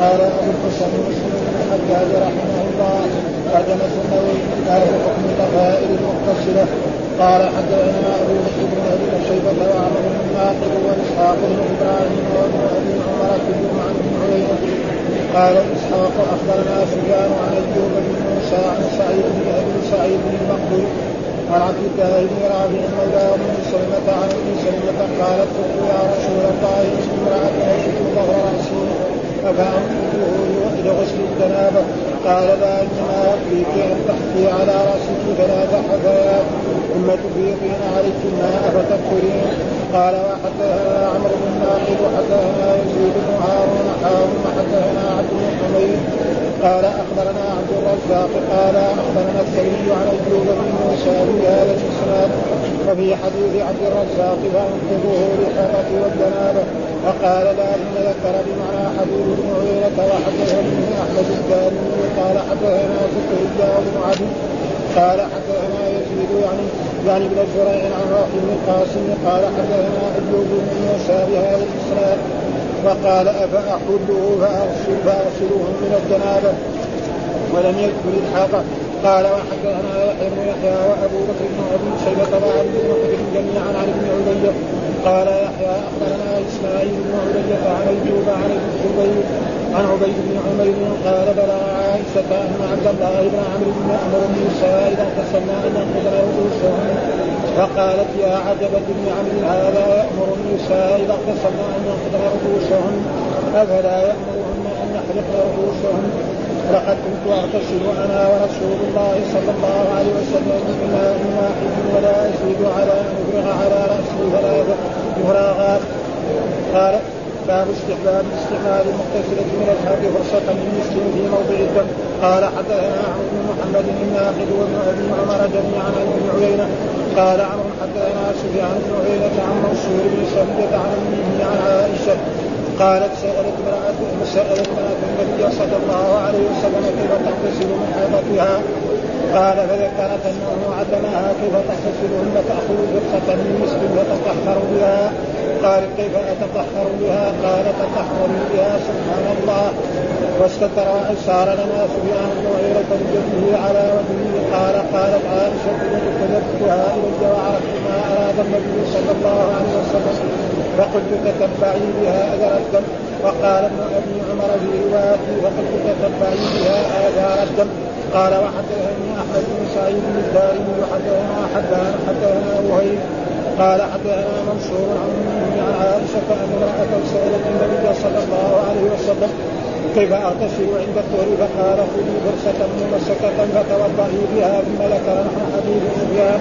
قال ابو الحسن مسلم بن الحجاج رحمه الله ترجمة النووي كتاب حكم الضفائر المتصلة قال حدثنا أبو بكر بن أبي شيبة وعمر بن ناقد وإسحاق بن إبراهيم وابن أبي عمر كلهم عن ابن عيينة. قال إسحاق أخبرنا سفيان عن ايوب بن موسى عن سعيد بن أبي سعيد بن المقبول. عن عبد الله بن رافع مولى ام سلمة عن ام سلمة قالت يا رسول الله امرأة أشد ظهر رأسي. افانقذه لغسل الجنابة قال لا انما يكفيك ان تحفي على راسك ثلاث حفيات ثم تفيضين عليك الماء فتدخلين قال وحدثنا عمرو بن ناقد وحدثنا يزيد بن هارون حاول وحدثنا عبد بن حميد قال أخبرنا عبد الرزاق قال أخبرنا الثوري عن ايوب بن موسى في هذا الاسناد وفي حديث عبد الرزاق فانقذه للحرة والجنابة. وقال لكن ذكر بمعنى حديث بن عيينة وحدثني أحمد الدارمي قال حدثنا زكريا بن عبد قال حدثنا يزيد يعني يعني بن زريع عن روح بن القاسم قال حدثنا أيوب بن موسى بهذا الإسناد. فقال افاحله فاغسل فاغسله من الجنابة. ولم يذكر إلحاقه. قال وحدثنا يحيى بن يحيى وأبو بكر بن ابي شيبة وعبد بن جميعا عن ابن علي قال يحيى أخبرنا إسماعيل بن علي عن ايوب عن ابن الزبير عن عبيد بن عمير قال بلغ عائشة أن عبد الله بن عمرو بن أمر موسى إذا اغتسلنا أن ينقض رؤوسهن فقالت يا عجبة بن عمرو هذا يأمر النساء إذا اغتسلنا أن ينقض رؤوسهن. أفلا يأمرهن أن يحلقن رؤوسهن؟ لقد كنت أغتسل أنا ورسول الله صلى الله عليه وسلم بماء واحد ولا أزيد على ان افرغ على رأسي ثلاث مراغات قال باب استحباب استعمال المغتسلة من الحرب فرصة للمسلم في موضع الدم. قال حدثنا عمرو بن محمد الناقد وابن أبي عمر جميعا عن ابن عيينة قال عمرو حدثنا سفيان بن عيينة عن منصور بن سرية عن أمه عن عائشة قالت سألت امرأة سألت امرأة النبي صلى الله عليه وسلم كيف تغتسل من حيضتها؟ قال فذكرت انه علمها كيف تغتسل ثم تأخذ فرصه من مسك فتطهر بها. قال كيف اتطهر بها؟ قال تطهر بها سبحان الله. واستتر صار لنا سفيان بن عيرة بجده على وجهه قال قالت عائشة فجدتها الي وعرفت ما أراد النبي صلى الله عليه وسلم فقلت تتبعي بها اثر الدم. وقال ابن أبي عمر في روايته فقلت تتبعي بها اثار الدم. قال وحدثني أحمد بن سعيد بن الدارمي وحدثنا حدثنا حدثنا وهيب قال حدثنا منصور عن عن عائشة أن امرأة سالت النبي صلى الله عليه وسلم كيف أغتسل عند الطهر؟ فقال خذي فرصه ممسكه فتوضئي بها ثم ذكر نحن حديث سفيان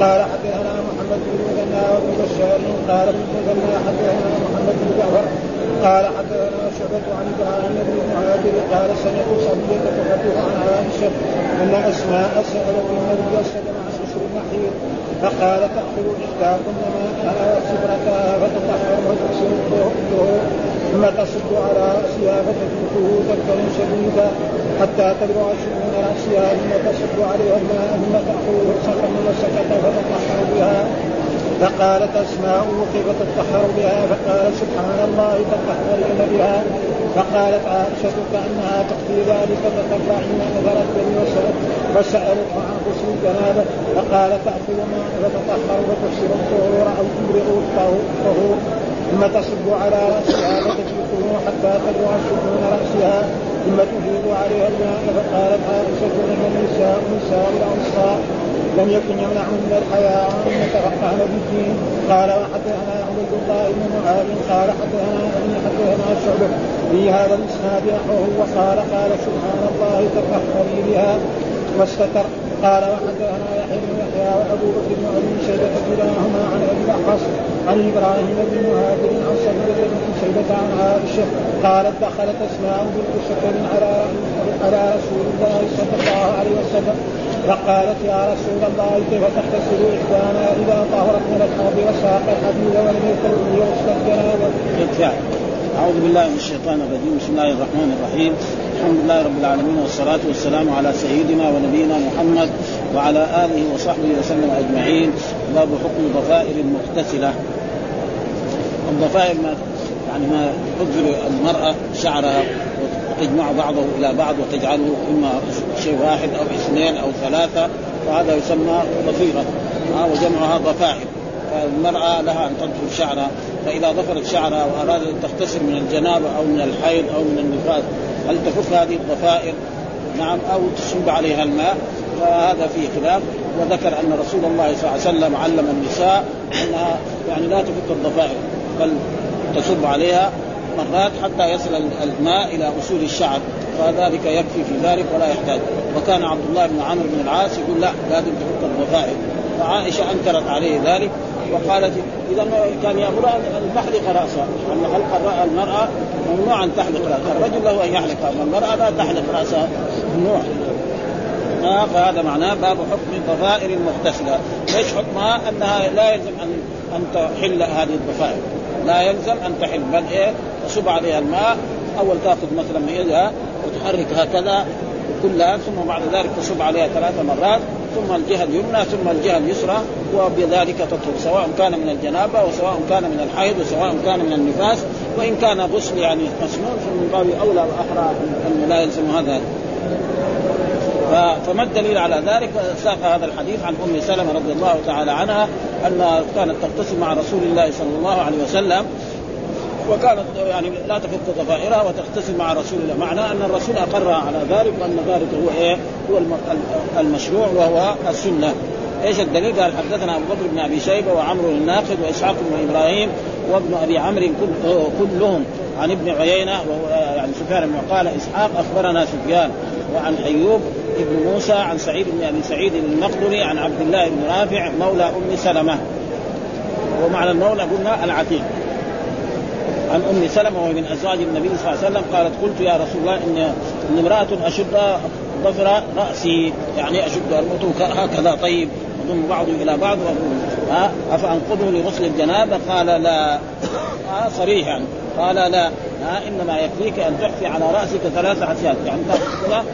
قال حدثنا محمد بن مثنى وابن بشار قال ابن مثنى حدثنا محمد بن جعفر قال حدثنا شعبة عن إبراهيم بن مهاجر قال سمعت صبية تحدث عن عائشة أن أسماء سألت النبي صلى الله عليه وسلم محيط فقال تأخذ إحداكن ماءها وسفرتها فتطهر وتغسل الطهور ثم تصب على رأسها فتتركه تركا شديدا حتى تبلغ شؤون رأسها ثم تصب عليها الماء ثم تأخذ فرصة ممسكة فتطهر بها. فقالت أسماء كيف تطهر بها فقال سبحان الله تطهرين بها. فقالت عائشة كأنها تخفي ذلك فترفعين نظر الدم وسألت فسألته عن غسل الجنابة. فقال تأخذ ماء فتطهر وتغسل الطهور أو تبرئ الطهور ثم تصب على رأسها فتجلسه حتى تبلغ شؤون رأسها. ثم تفيض عليها الماء فقالت عائشة ان النساء نساء الأنصار لم يكن يمنعهن الحياء ان يتفقهن في الدين. قال وحدثنا عبد الله بن معاذ قال حدثنا ابي حدثنا شعبه. في هذا الإسناد نحوه وقال قال سبحان الله تطهري بها واستتر. قال وحدثنا يحيى بن وابو بكر بن أبي شيبة كلاهما عن أبي الاحوص عن إبراهيم بن مهاجر عن سبيله بن شيبة عن عائشة قالت دخلت اسماء بنت سكر على على رسول الله صلى الله عليه وسلم. فقالت يا رسول الله كيف تغتسل احدانا إذا طهرت من الحوض وساق الحديد ولم يكن يغسل الجنابه. أعوذ بالله من الشيطان الرجيم. بسم الله الرحمن الرحيم. الحمد لله رب العالمين والصلاة والسلام على سيدنا ونبينا محمد وعلى آله وصحبه وسلم أجمعين. باب حكم ضفائر المغتسلة. الضفائر ما يعني ما تظهر المرأة شعرها وتجمع بعضه إلى بعض وتجعله إما شيء واحد أو اثنين أو ثلاثة وهذا يسمى ضفيرة. وجمعها ضفائر. فالمرأة لها أن تضفر شعرها. فإذا ضفرت شعرها وأرادت أن تغتسل من الجنابة أو من الحيض أو من النفاس هل تكف هذه الضفائر؟ نعم أو تصب عليها الماء. فهذا فيه خلاف. وذكر أن رسول الله صلى الله عليه وسلم علم النساء أنها يعني لا تفك الضفائر بل تصب عليها مرات حتى يصل الماء إلى أصول الشعر فذلك يكفي في ذلك ولا يحتاج. وكان عبد الله بن عمرو بن العاص يقول لا لازم تفك الضفائر. فعائشة أنكرت عليه ذلك وقالت إذا كان يأمر ان تحلق رأسها أن حلق المرأة ممنوع أن تحلق رأسها. الرجل له أن يحلق المرأة لا تحلق رأسها ممنوع. آه فهذا معناه باب حكم الضفائر المغتسله، إيش حكمها؟ أنها لا يلزم ان أن تحل هذه الضفائر، لا يلزم أن تحل بل إيه؟ تصب عليها الماء، أول تأخذ مثلا يدها وتحرك هكذا كلها ثم بعد ذلك تصب عليها ثلاث مرات ثم الجهة اليمنى ثم الجهة اليسرى وبذلك تطهر سواء كان من الجنابة وسواء كان من الحيض وسواء كان من النفاس وإن كان غسل يعني مسنون فمن باب أولى واحرى ان لا يلزم هذا فما الدليل على ذلك؟ ساق هذا الحديث عن أم سلمة رضي الله تعالى عنها أنها كانت تغتسل مع رسول الله صلى الله عليه وسلم وكانت يعني لا تفك ضفائرها وتغتسل مع رسول الله. معناه أن الرسول أقر على ذلك وأن ذلك هو إيه؟ هو المشروع وهو السنة. إيش الدليل؟ قال حدثنا أبو بكر بن أبي شيبة وعمرو الناقد وإسحاق بن إبراهيم وابن أبي عمرو كلهم عن ابن عيينة وهو يعني سفيان بن قال إسحاق أخبرنا سفيان. وعن أيوب ابن موسى عن سعيد بن أبي سعيد المقدري عن عبد الله بن رافع مولى أم سلمة. ومعنى المولى قلنا العتيق. عن أم سلمة وهي من أزواج النبي صلى الله عليه وسلم قالت قلت يا رسول الله إني ان امرأة أشد ظفر رأسي يعني أشد اربطه هكذا طيب يضم بعضه إلى بعض أفأنقذه لغسل الجنابة؟ قال لا. ها صريح يعني قال لا. ها إنما يكفيك أن تحفي على رأسك ثلاث عصيات يعني تاخذ كذا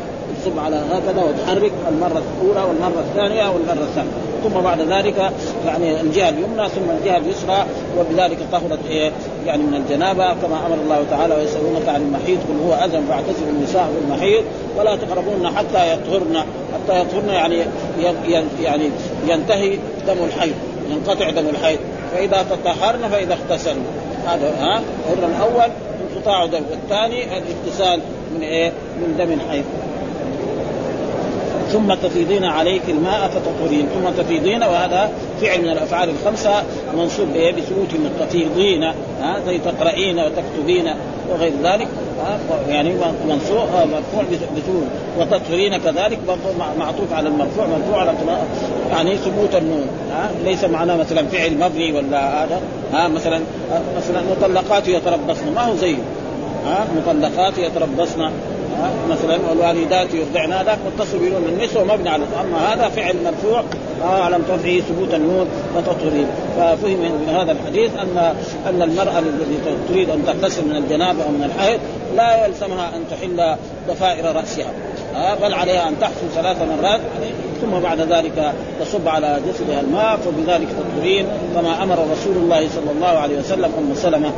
تصب على هكذا وتحرك المرة الأولى والمرة الثانية والمرة الثالثة. ثم بعد ذلك يعني الجهه اليمنى ثم الجهه اليسرى وبذلك طهرت إيه يعني من الجنابة. كما أمر الله تعالى ويسألونك عن المحيط قل هو اذن فاعتزلوا النساء في المحيط ولا تقربون حتى يطهرن حتى يطهرن يعني يعني ينتهي دم الحيض ينقطع دم الحيض. فإذا تطهرن فإذا اغتسلن. هذا ها الأمر دم والثاني الاغتسال من إيه؟ من دم الحيض ثم تفيضين عليك الماء فتطهرين ثم تفيضين وهذا فعل من الأفعال الخمسة منصوب بإيه؟ بثبوت تفيضين ها زي تقرأين وتكتبين وغير ذلك يعني منصوب مرفوع بثبوت. وتطهرين كذلك معطوف على المرفوع مرفوع على يعني ثبوت النون ها ليس معناه مثلا فعل مبني ولا هذا ها مثلا مثلا مطلقات يتربصن. ما هو زيه ها مطلقات يتربصن. مثلا والوالدات يرضعن هذاك متصل بنون النسوة مبني على أما هذا فعل مرفوع. آه على رفعه ثبوت النون وتطهيره ففهم من هذا الحديث ان أن المرأة التي تريد أن تغتسل من الجنابة أو من الحيض لا يلزمها أن تحل ضفائر رأسها. آه بل عليها أن تحصل ثلاث مرات. ثم بعد ذلك تصب على جسدها الماء فبذلك تطهرين. كما أمر رسول الله صلى الله عليه وسلم أم سلمة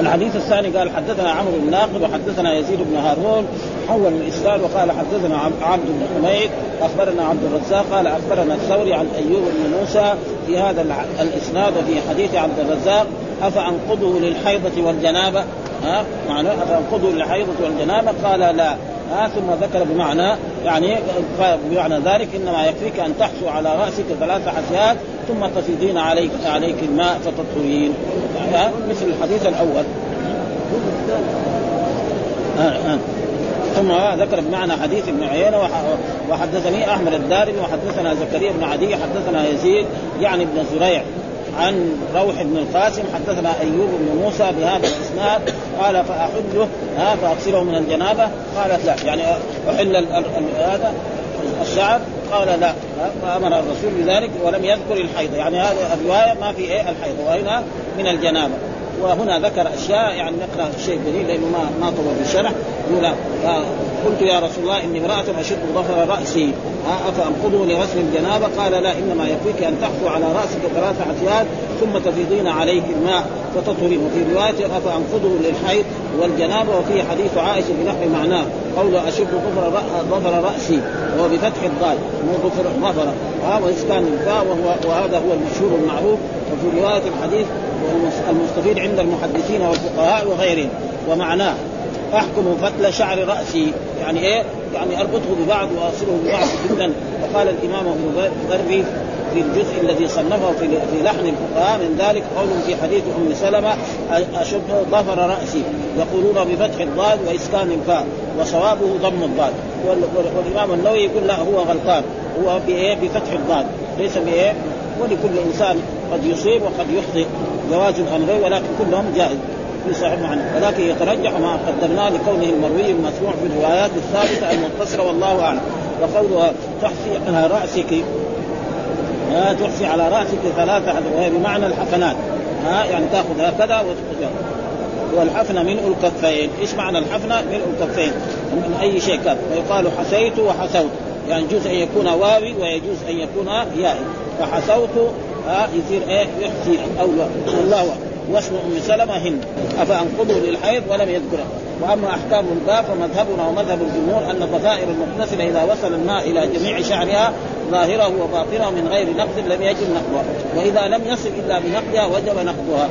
الحديث الثاني قال حدثنا عمرو بن ناقد وحدثنا يزيد بن هارون حول الإسناد وقال حدثنا عبد بن حميد أخبرنا عبد الرزاق قال أخبرنا الثوري عن أيوب بن موسى في هذا الإسناد وفي حديث عبد الرزاق أفأنقضه للحيضة والجنابة؟ ها؟ معنى أفأنقضه للحيضة والجنابة؟ قال لا. ها ثم ذكر بمعنى يعني بمعنى ذلك إنما يكفيك أن تحثو على رأسك ثلاث حثيات ثم تفيضين عليك عليك الماء فتطهرين. يعني مثل الحديث الأول. آه آه. ثم ذكر بمعنى حديث ابن عيينة وحدثني أحمد الدارمي وحدثنا زكريا بن عدي حدثنا يزيد يعني بن زريع. عن روح بن القاسم حدثنا أيوب بن موسى بهذا الإسناد قال فأحله ها فأغسله من الجنابة. قالت لا يعني أحل هذا الشعر. قال لا فأمر الرسول بذلك ولم يذكر الحيض. يعني هذه الرواية ما في إيه الحيض وهنا من الجنابة. وهنا ذكر أشياء يعني نقرأ شيء قليل لأنه ما ما طول بالشرح يقول قلت يا رسول الله إني امرأة أشد ظفر رأسي. افانقضه لغسل الجنابة؟ قال لا إنما يكفيك أن تحثو على رأسك ثلاث عثيات ثم تفيضين عليه الماء فتطهرين. وفي رواية افانقضه للحيض والجنابة؟ وفي حديث عائشة بنحو معناه قول أشد ظفر ظفر رأسي وهو بفتح الضاد مو ظفر ظفر. ها وإسكان الفاء وهو وهذا هو المشهور المعروف وفي رواية الحديث المستفيد عند المحدثين والفقهاء وغيرهم. ومعناه أحكم فتل شعر رأسي. يعني إيه؟ يعني أربطه ببعض وأصله ببعض جدا وقال الإمام ابن ذربي في الجزء الذي صنفه في لحن الفقهاء من ذلك قول في حديث أم سلمة اشد ظفر رأسي. يقولون بفتح الضاد وإسكان الفاء. وصوابه ضم الضاد. والإمام النووي يقول لا هو غلطان. هو بإيه؟ بفتح الضاد. ليس بإيه؟ ولكل إنسان قد يصيب وقد يخطئ. جواز الامرين ولكن كلهم جائز في صحيح معنى. ولكن يترجح ما قدمناه لكونه المروي المسموع في الروايات الثابتة المتصله والله أعلم. وقولها تحصي على رأسك ها تحصي على رأسك ثلاثة وهي بمعنى الحفنات. ها يعني تأخذ هكذا والحفنة ملء الكفين، إيش معنى الحفنة؟ ملء الكفين. من أي شيء كان. ويقال حسيت وحسوت. يعني يجوز أن يكون واوي ويجوز أن يكون يائي. فحسوت ها يصير إيه؟ يحصي أو الله واسم أم سلمة هند. أفأنقضوا للحيض ولم يذكره. وأما أحكام الباب فمذهبنا ومذهب الجمهور أن الضفائر المغتسله إذا وصل الماء إلى جميع شعرها ظاهره وباطنه من غير نقد لم يجب نقضها. وإذا لم يصل إلا بنقدها وجب نقضها.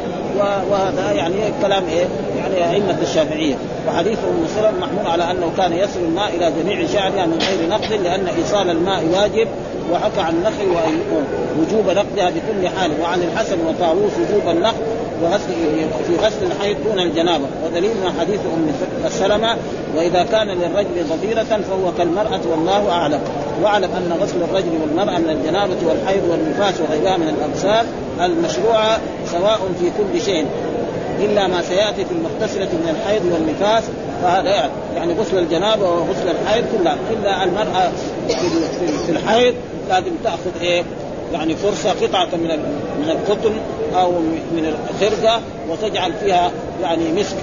وهذا يعني كلام إيه؟ يعني أئمة الشافعية. وحديث أم سلمة محمول على أنه كان يصل الماء إلى جميع شعرها من غير نقد لأن إيصال الماء واجب وحكى عن النخل وجوب نقدها بكل حال. وعن الحسن وطاووس وجوب النقد وغسل في غسل الحيض دون الجنابة. ودليلنا حديث أم سلمة وإذا كان للرجل ضفيرة فهو كالمرأة والله أعلم. واعلم أن غسل الرجل والمرأة من الجنابة والحيض والنفاس وغيرها من الاغسال المشروعه سواء في كل شيء إلا ما سيأتي في المغتسله من الحيض والنفاس فهذا يعني, يعني غسل الجنابة وغسل الحيض كلها إلا المرأة في الحيض لازم تأخذ إيه؟ يعني فرصة قطعة من من القطن أو من الخرقه وتجعل فيها يعني مسك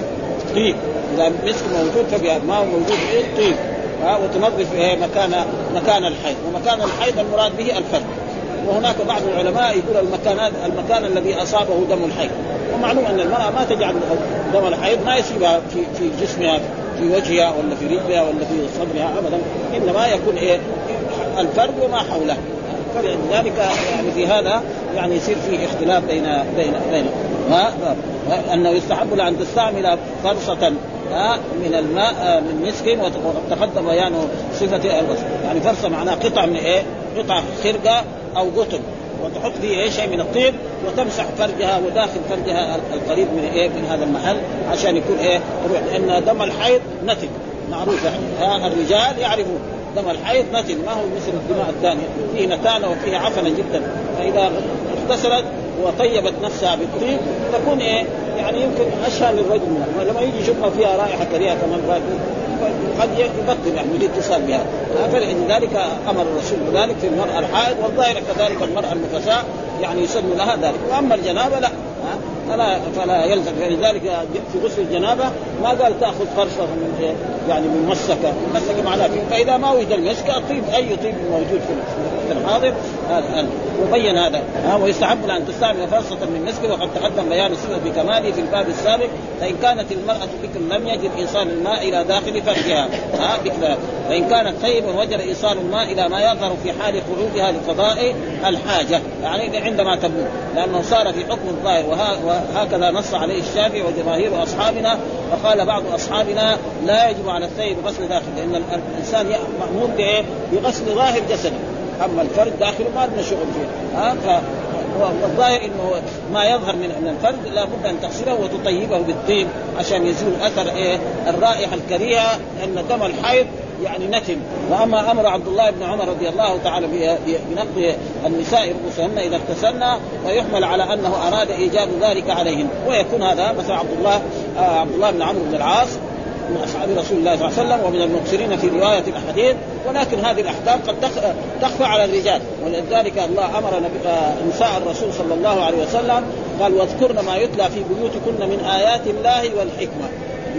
طيب. إذا مسك موجود فبها ما هو موجود إيه؟ طيب. ها وتنظف إيه؟ مكان مكان الحيض. ومكان الحيض المراد به الفرد. وهناك بعض العلماء يقول المكان المكان الذي أصابه دم الحيض. ومعلوم أن المرأة ما تجعل دم الحيض ما يصيبها في في جسمها في وجهها ولا في رجلها ولا في صدرها ابدا. إنما يكون إيه؟ الفرد وما حوله. فلذلك يعني في هذا يعني يصير في اختلاف بين بين بين. انه يستحب أن تستعمل فرصه من الماء من مسك وتقدم بيان صفة الغسل يعني فرصه معناها قطع من إيه؟ قطع خرقة أو قطن. وتحط فيه إيه شيء من الطيب وتمسح فرجها وداخل فرجها القريب من إيه؟ من هذا المحل عشان يكون إيه؟ لأن دم الحيض نتن معروف. يعني الرجال يعرفون. دم الحيض نتن ما هو مثل الدماء الثانية. فيه نتانة وفيه عفنة جدا. فإذا اغتسلت وطيبت نفسها بالطيب تكون إيه؟ يعني يمكن أشهى للرجل منها. ولما يجي يشوفها فيها رائحة كريهة كمان قد يبطل يعني الاتصال بها. فلذلك أمر الرسول بذلك في المرأة الحائض والظاهر كذلك المرأة النفساء يعني يسن لها ذلك. وأما الجنابة لا. فلا فلا يلزم. فلذلك في غسل الجنابة ما قال تأخذ فرصه من يعني من مسكة، مسكة فإذا ما وجد المسك الطيب أي طيب موجود في الحاضر هذا وبين هذا. ها ويستحب ان تستعمل فرصه من مسك وقد تقدم بيان الصفه بكماله في الباب السابق فإن كانت المرأة بكر لم يجد ايصال الماء إلى داخل فرجها. ها بكر فإن كانت طيبا وجد ايصال الماء إلى ما يظهر في حال خروجها لقضاء الحاجة. يعني عندما تبلغ لأنه صار في حكم الظاهر وهكذا نص عليه الشافعي وجماهير أصحابنا وقال بعض أصحابنا لا يجب على الثيب غسل داخل لأن الإنسان مأمور؟ بغسل ظاهر جسده. أما الفرد داخله ما لنا شغل فيه. ها والظاهر إنه ما يظهر من من الفرد لابد أن تغسله وتطيبه بالطيب عشان يزول أثر إيه؟ الرائحة الكريهة لأن دم الحيض يعني نتن وأما أمر عبد الله بن عمر رضي الله تعالى بنقض النساء رؤوسهن إذا اغتسلن ويحمل على أنه أراد إيجاب ذلك عليهن. ويكون هذا مثلا عبد الله آه عبد الله بن عمرو بن العاص من أصحاب رسول الله صلى الله عليه وسلم ومن المكثرين في رواية الأحاديث ولكن هذه الأحكام قد تخفى على الرجال. ولذلك الله أمر نساء الرسول صلى الله عليه وسلم قال واذكرن ما يتلى في بيوتكن من آيات الله والحكمة.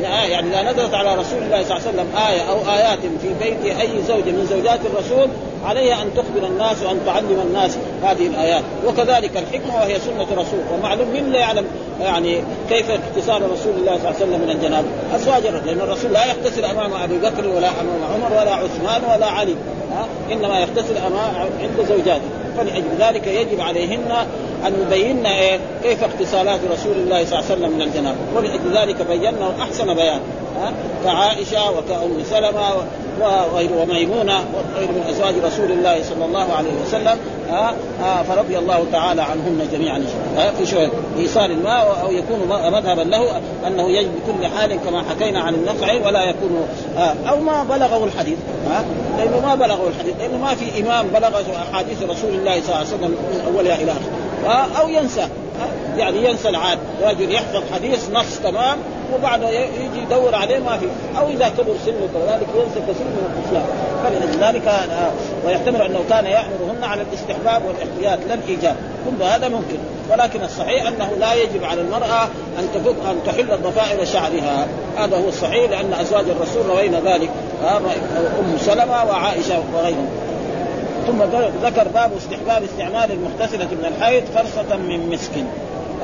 يعني إذا نزلت على رسول الله صلى الله عليه وسلم آية أو آيات في بيت أي زوجة من زوجات الرسول عليها أن تخبر الناس وأن تعلم الناس هذه الآيات. وكذلك الحكمة وهي سنة الرسول. ومعلوم من لا يعلم يعني كيف اغتسال رسول الله صلى الله عليه وسلم من الجنابة أزواج الرسول لأن الرسول لا يغتسل أمام أبي بكر ولا أمام عمر ولا عثمان ولا علي. ها؟ إنما يغتسل أمام عند زوجاته. فلأجل ذلك يجب عليهن أن يبين إيه؟ كيف اغتسالات رسول الله صلى الله عليه وسلم من الجنابه ولأجل ذلك بينه أحسن بيان ها؟ كعائشة وكأم سلمة وغير وميمونة وغير من أزواج رسول الله صلى الله عليه وسلم فرضي الله تعالى عنهن جميعا. في شوية ايصال الماء أو يكون مذهبا له أنه يجب بكل حال كما حكينا عن النقع ولا يكون أو ما بلغه الحديث لأنه ما بلغه الحديث لأنه ما في إمام بلغ أحاديث رسول الله صلى الله عليه وسلم من اولها إلى آخره. أو ينسى يعني ينسى العاد. رجل يحفظ حديث نص تمام وبعد يجي يدور عليه ما في. أو إذا كبر سنه كذلك ينسى كثير من الاشياء فلذلك ويحتمل أنه كان يأمرهن على الاستحباب والاحتياط لا الإيجاب. كل هذا ممكن. ولكن الصحيح أنه لا يجب على المرأة أن تفك أن تحل ضفائر شعرها. هذا هو الصحيح لأن أزواج الرسول روينا ذلك. أم سلمة وعائشة وغيرهم. ثم ذكر باب استحباب استعمال المغتسلة من الحيض فرصة من مسك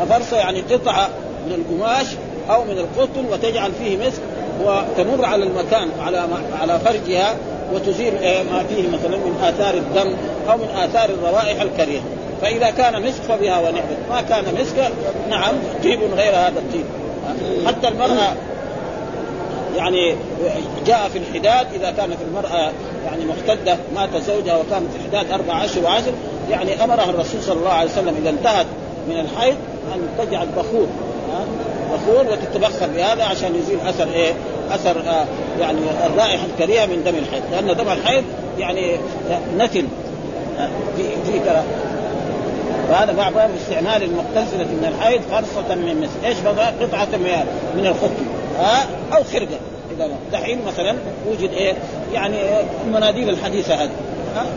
فرصة يعني قطعة من القماش أو من القطن وتجعل فيه مسك وتمر على المكان على على فرجها وتزيل ما فيه مثلا من آثار الدم أو من آثار الروائح الكريهة. فإذا كان مسك فبها ونعمت. ما كان مسك نعم طيب غير هذا الطيب. حتى المرأة يعني جاء في الحداد إذا كانت المرأة يعني محتده مات زوجها وكانت في الحداد أربع اشهر وعشر يعني أمرها الرسول صلى الله عليه وسلم إذا انتهت من الحيض أن تجعل بخور. بخور وتتبخر بهذا عشان يزيل أثر إيه؟ أثر آه يعني الرائحة الكريهة من دم الحيض. لأن دم الحيض يعني نتن آه، في في وهذا بعض استعمال المغتسلة من الحيض فرصة من مثل إيش بقى؟ قطعة من الخط ها أو خرقة. إذا دحين مثلا وجد إيه؟ يعني المناديل الحديثة هذه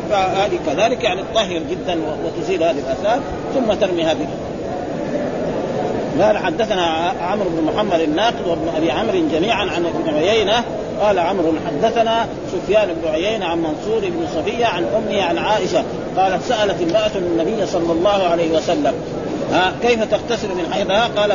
فهذه كذلك يعني تطهر جدا وتزيل هذه الأثار ثم ترمي هذه قال حدثنا عمرو بن محمد الناقد وابن أبي عمرو جميعا عن ابن عيينة قال عمرو حدثنا سفيان بن عيينة عن منصور بن صفية عن أمه عن عائشة قالت سألت امرأة النبي صلى الله عليه وسلم كيف تغتسل من حيضها؟ قال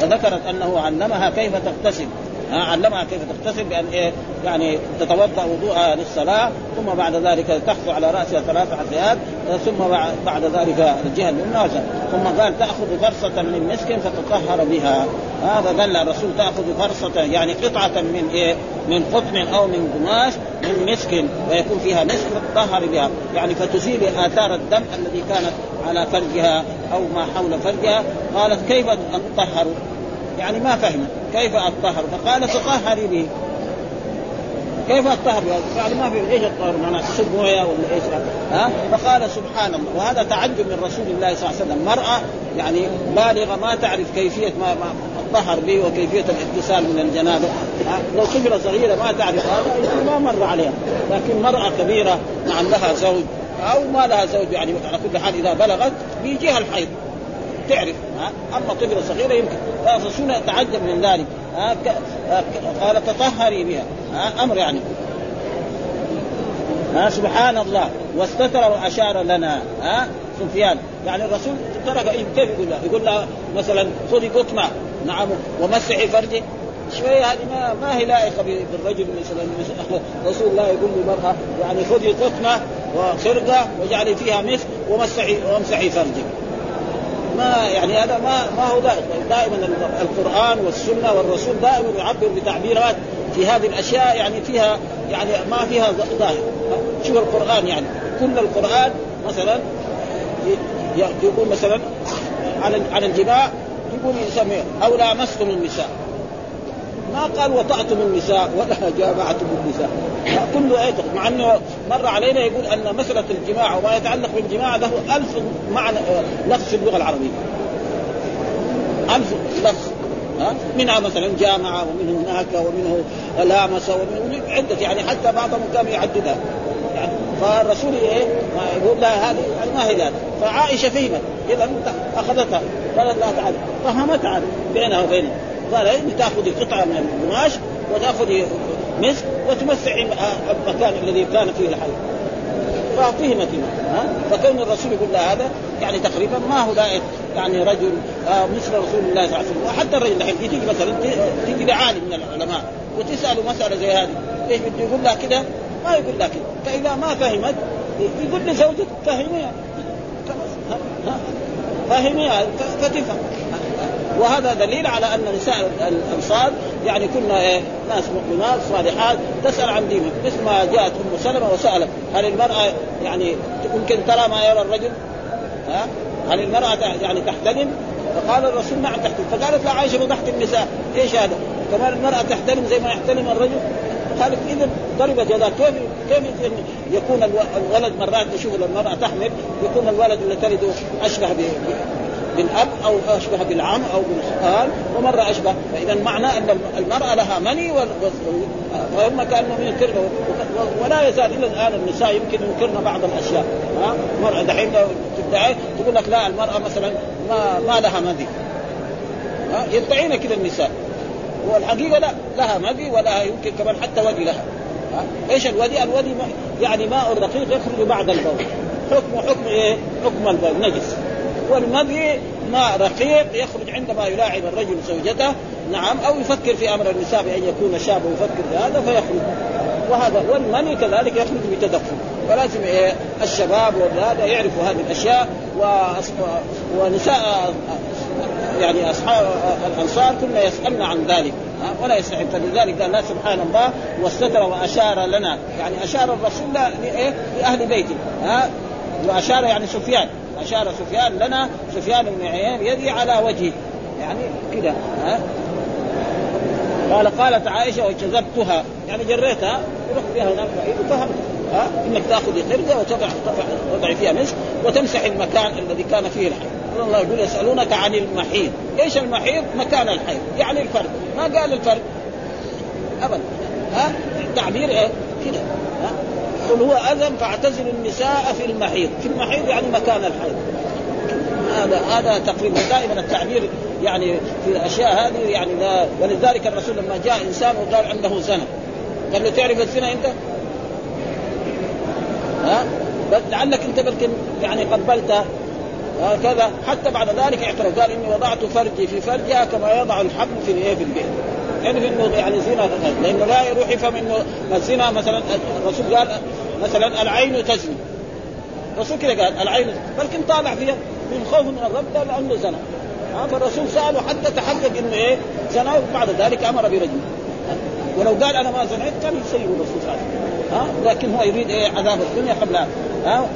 فذكرت أنه علمها كيف تغتسل علمها كيف تغتسل بأن إيه يعني تتوضأ وضوءها للصلاة ثم بعد ذلك تحث على رأسها ثلاث حثيات ثم بعد ذلك الجهة اليمنى ثم قال تأخذ فرصة من مسك فتطهر بها. هذا قال الرسول تأخذ فرصة يعني قطعة من إيه من قطن أو من قماش من مسك ويكون فيها مسك فتطهر بها. يعني فتزيل آثار الدم الذي كانت على فرجها أو ما حول فرجها. قالت كيف اطهر يعني ما فهمت كيف اطهر فقال تطهري به. كيف اطهر يعني ما في إيش الطهر؟ معناه تشرب مويه ولا إيش؟ ها؟ فقال سبحان الله وهذا تعجب من رسول الله صلى الله عليه وسلم. مرأة يعني بالغة ما تعرف كيفية ما, ما الطهر به وكيفية الاغتسال من الجنابة. لو طفلة صغيرة ما تعرف. هذا ما مر عليها. لكن مرأة كبيرة نعم لها زوج أو ما لها زوج يعني على كل حال إذا بلغت بيجيها الحيض. تعرف أما طفله صغيره يمكن. فالرسول تعجب من ذلك؟ قال تطهري بها. ها؟ أمر يعني. ها؟ سبحان الله. واستتر وأشار لنا. ها؟ سفيان. يعني الرسول ترك كيف يقول لها؟ يقول لها مثلا خذي قطمة. نعم. ومسحي فرجك شوية هذه ما ما هي لائقة بالرجل مثلا. رسول الله يقول للمراه يعني خذي قطمة وخرقة واجعلي فيها مثل ومسحي وامسحي فرجك. ما يعني هذا ما ما هو دائما القرآن والسنة والرسول دائما يعبر بتعبيرات في هذه الأشياء يعني فيها يعني ما فيها ظاهر. شوف القرآن يعني كل القرآن مثلا يقول مثلا عن عن الجماع يقول يسميه أو لامستم النساء. ما قال وطأتم النساء ولا جامعتم النساء. كل آية مع أنه مر علينا يقول أن مسألة الجماع وما يتعلق بالجماع له ألف معنى لفظ في اللغة العربية. ألف لفظ ها؟ منها مثلا جامعة ومنه هناك ومنه لامس ومنه عدة يعني حتى بعضهم كانوا يعددها. يعني فالرسول إيه؟ يقول لها هذه ما هي ذلك فعائشة فهمت اذا أخذتها قالت لا تعال فهمتها بينها وبينه. قال إيه تاخذي قطعه من القماش وتاخذي مسك وتمسحي المكان الذي كان فيه الحي. ففهمت ها؟ فكون الرسول يقول لها هذا يعني تقريبا ما هو لائق يعني رجل آه مثل رسول الله صلى الله عليه وسلم. وحتى الرجل الحين تيجي مثلا تيجي لعالم من العلماء وتسأله مسألة زي هذه إيش بده؟ يقول لها كذا ما يقول لها كذا فإذا ما فهمت يقول لزوجته فهميها. فهميها فتفهم وهذا دليل على أن نساء الأنصار يعني كنا إيه ناس مؤمنات صالحات تسأل عن دينهم مثل ما جاءت أم سلمة وسألت هل المرأة يعني يمكن ترى ما يرى الرجل؟ ها؟ هل المرأة يعني تحتلم؟ فقال الرسول نعم تحتلم فقالت لا عائشة فضحت النساء إيش هذا؟ كمان المرأة تحتلم زي ما يحتلم الرجل قالت اذا ضرب جزاء كيف كيف يكون الولد مرات نشوف المرأة تحمل يكون الولد اللي تلده أشبه بالاب أو اشبه بالعم أو بالخال ومرة أشبه. فاذا معنى أن المرأة لها مني وهم كأنهم ينكرن ولا يزال إلى الآن النساء يمكن ينكرن بعض الأشياء. ها؟ مرأة دحين تدعي تقول لك لا المرأة مثلا ما ما لها مدي ها؟ يدعين كذا النساء. والحقيقة لا لها مدي ولها يمكن كمان حتى ودي لها. ها؟ إيش الودي؟ الودي يعني ماء رقيق يخرج بعد البول. حكم حكم إيه؟ حكم البول نجس. والمذي ماء رقيق يخرج عندما يلاعب الرجل زوجته نعم أو يفكر في أمر النساء بأن يكون شاب ويفكر في هذا فيخرج. وهذا والمني كذلك يخرج بتدفق ولازم إيه الشباب وهذا يعرفوا هذه الأشياء ونساء يعني أصحاب الأنصار كنا يسالن عن ذلك. ولا يستحب فلذلك قال الله سبحان الله واستتر وأشار لنا. يعني أشار الرسول لأهل بيته. ها وأشار يعني سفيان. أشار سفيان لنا سفيان بن عيان يدي على وجهه يعني كده ها؟ قال قالت عائشة وجذبتها يعني جريتها ورحت بها هناك بعيد وفهمت ها؟ إنك تأخذ خرقه وتضع تضع فيها مسك وتمسح المكان الذي كان فيه الحيض الله يقول يسألونك عن المحيض إيش المحيض؟ مكان الحيض يعني الفرد ما قال الفرد ابدا. ها؟ تعبير إيه كده ها؟ قل هو اذى فاعتزلوا النساء في المحيض. في المحيض يعني مكان الحيض. هذا هذا تقريبا دائما التعبير يعني في الأشياء هذه يعني لا ولذلك الرسول لما جاء إنسان وقال عنده زنا. قال له تعرف الزنا أنت؟ ها؟ لعلك أنت بلكن يعني قبلت. هكذا حتى بعد ذلك اعترف. قال إني وضعت فرجي في فرجها كما يضع الحبل في الايه في البيت. يعني انه يعني زنا لأنه لا يروح يفهم إنه الزنا مثلا الرسول قال مثلا العين تزني. الرسول كذا قال العين بلكن طالع فيها من خوف من الرب قال لأنه زنا. فالرسول سأله حتى تحقق إنه إيه؟ زنا وبعد ذلك أمر برجمه ولو قال أنا ما زنيت كان يسيب الرسول صلى الله عليه وسلم. ها لكن هو يريد إيه؟ عذاب الدنيا قبل ها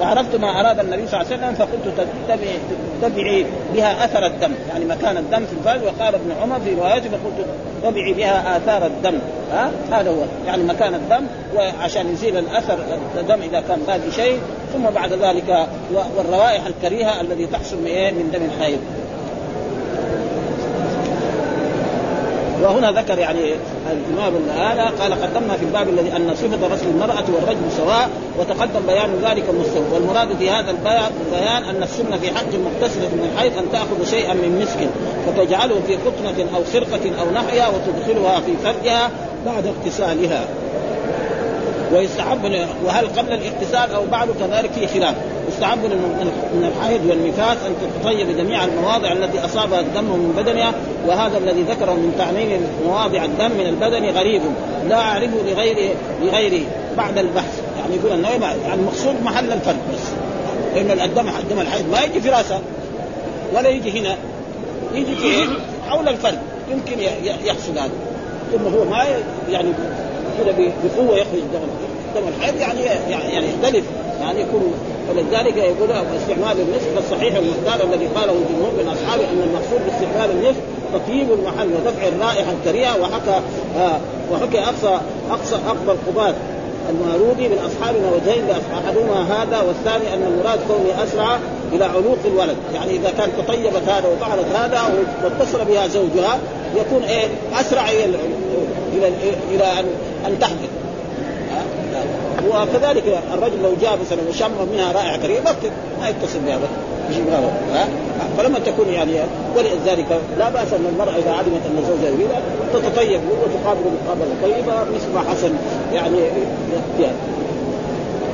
وعرفت ما أراد النبي صلى الله عليه وسلم فقلت تتبعي تتبعي بها اثر الدم. يعني مكان الدم في الفرج وقال ابن عمر في روايته فقلت تتبعي بها آثار الدم. ها؟ هذا هو. يعني مكان الدم وعشان يزيل الأثر الدم إذا كان باقي شيء ثم بعد ذلك والروائح الكريهة الذي تحصل إيه؟ من دم الحيض. وهنا ذكر يعني الإمام هذا قال قدمنا في الباب الذي أن صفة غسل المرأة والرجل سواء وتقدم بيان ذلك مستوى. والمراد في هذا البيان أن السنة في حق المغتسله من الحيض أن تأخذ شيئا من مسك فتجعله في قطنه أو خرقه أو نحيها وتدخلها في فرجها بعد اغتسالها. ويستحب وهل قبل الاغتسال أو بعده كذلك في خلاف. يستحب من الحيض والنفاس أن تتطيب جميع المواضع التي اصابها الدم من بدنها وهذا الذي ذكره من تعميم مواضع الدم من البدن غريب. لا اعرفه لغيره لغيره بعد البحث. يعني يقول النووي يعني المقصود محل الفرد بس. لأن الدم دم الحيض ما يجي في راسه ولا يجي هنا. يجي في حول الفرد يمكن يحصل هذا. ثم هو ما يعني كذا بقوة يخرج دم دم الحيض يعني يعني يختلف. يعني يكون ولذلك يقول استعمال النصف الصحيح المختار الذي قاله الجمهور من أصحابه إن المقصود باستعمال النصف تطيب المحل ودفع الرائحة الكريهة وحكى آه وحكى اقصى أقصى أقبل قباد المارودي من اصحابنا وجهين أحدهما هذا والثاني أن المراد كونه أسرع إلى علوق الولد، يعني إذا كانت تطيبت هذا وفعلت هذا واتصل بها زوجها يكون إيه؟ أسرع إلى إلى إلى ان أن تحدث. وكذلك الرجل لو جاء مثلا وشم منها رائحة كريمه ما ما يتصل بها بس. ها؟ فلما تكون يعني ولذلك لا بأس أن المرأة إذا علمت أن زوجها يريدها تتطيب وتقابل مقابلة طيبة مثل ما حصل يعني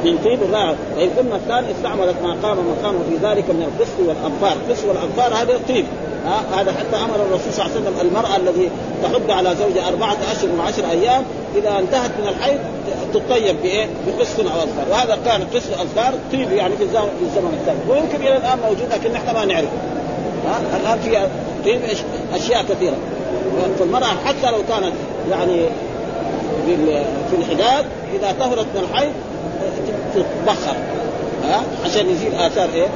من طيب الراعي وإن قلنا الثاني استعملت ما قام مقامه في ذلك من القسط والأظفار القسط والأظفار هذا طيب ها هذا حتى أمر الرسول صلى الله عليه وسلم المرأة الذي تحد على زوجها أربعة اشهر وعشر أيام إذا انتهت من الحيض تطيب بإيه؟ بقسط أو اظفار وهذا كان قسط اظفار طيب يعني في الزمن الثاني. ويمكن إلى الآن موجود لكن إحنا ما نعرفه. ها الآن في طيب أشياء كثيرة. فالمرأة حتى لو كانت يعني في الحداد إذا طهرت من الحيض تتبخر ها عشان يزيل آثار إيه؟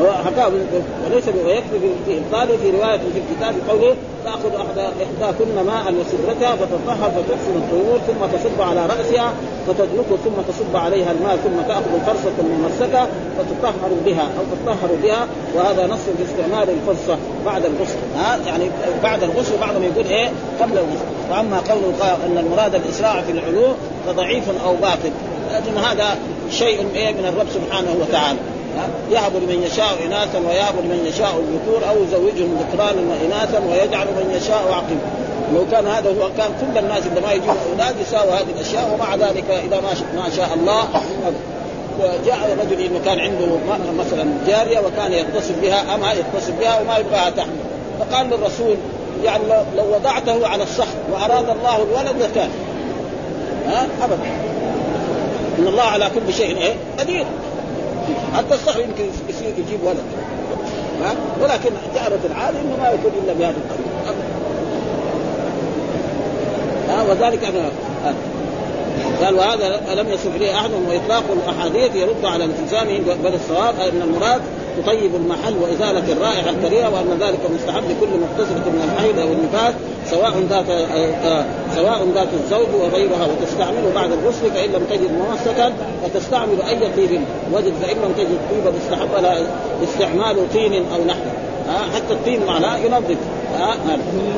وليس ويكفي في ابطاله في رواية في الكتاب قوله تأخذ إحداكن ماء وسدرتها فتطهر فتحسن الطيور ثم تصب على رأسها فتدلكه ثم تصب عليها الماء ثم تأخذ فرصه ممسكه فتطهر بها أو تطهر بها وهذا نص في استعمال الفرصه بعد الغسل. ها؟ يعني بعد الغسل ما يقول إيه؟ قبل الغسل. وأما قوله إن المراد الإسراع في العلو فضعيف أو باطل. لكن هذا شيء إيه من الرب سبحانه وتعالى. يهب لمن يشاء إناثا ويهب لمن يشاء الذكور أو يزوجهم ذكرانا وإناثا ويجعل من يشاء عقيم. لو كان هذا هو كان كل الناس عندما يجوا أولاد يساووا هذه الأشياء ومع ذلك إذا ما ما شاء الله وجاء رجل انه كان عنده مثلا جارية وكان يتصل بها امها يتصل بها وما يبغاها تحمل. فقال للرسول يعني لو وضعته على الصخر وأراد الله الولد لكان. ها؟ ابدا. إن الله على كل شيء إيه؟ قدير. حتى الصخر يمكن يصير يجيب ولد. ها؟ ولكن جارة العادة انه ما يكون إلا بهذا الطريقة ها؟ وذلك أنا قال وهذا لم يصف إليه أحد وإطلاق الأحاديث يرد على التزامه بل الصواب ان المراد تطيب المحل وإزالة الرائحة الكريهة وأن ذلك مستحب لكل مغتسله من الحيض أو النفاس سواء ذات آه سواء ذات الزوج وغيرها. وتستعمله بعد الغسل فإن لم تجد ممسكا فتستعمل أي طيب. وجد فإن لم تجد طيبا استحب لها استعمال طين أو نحوه آه حتى الطين معناه ينظف. آه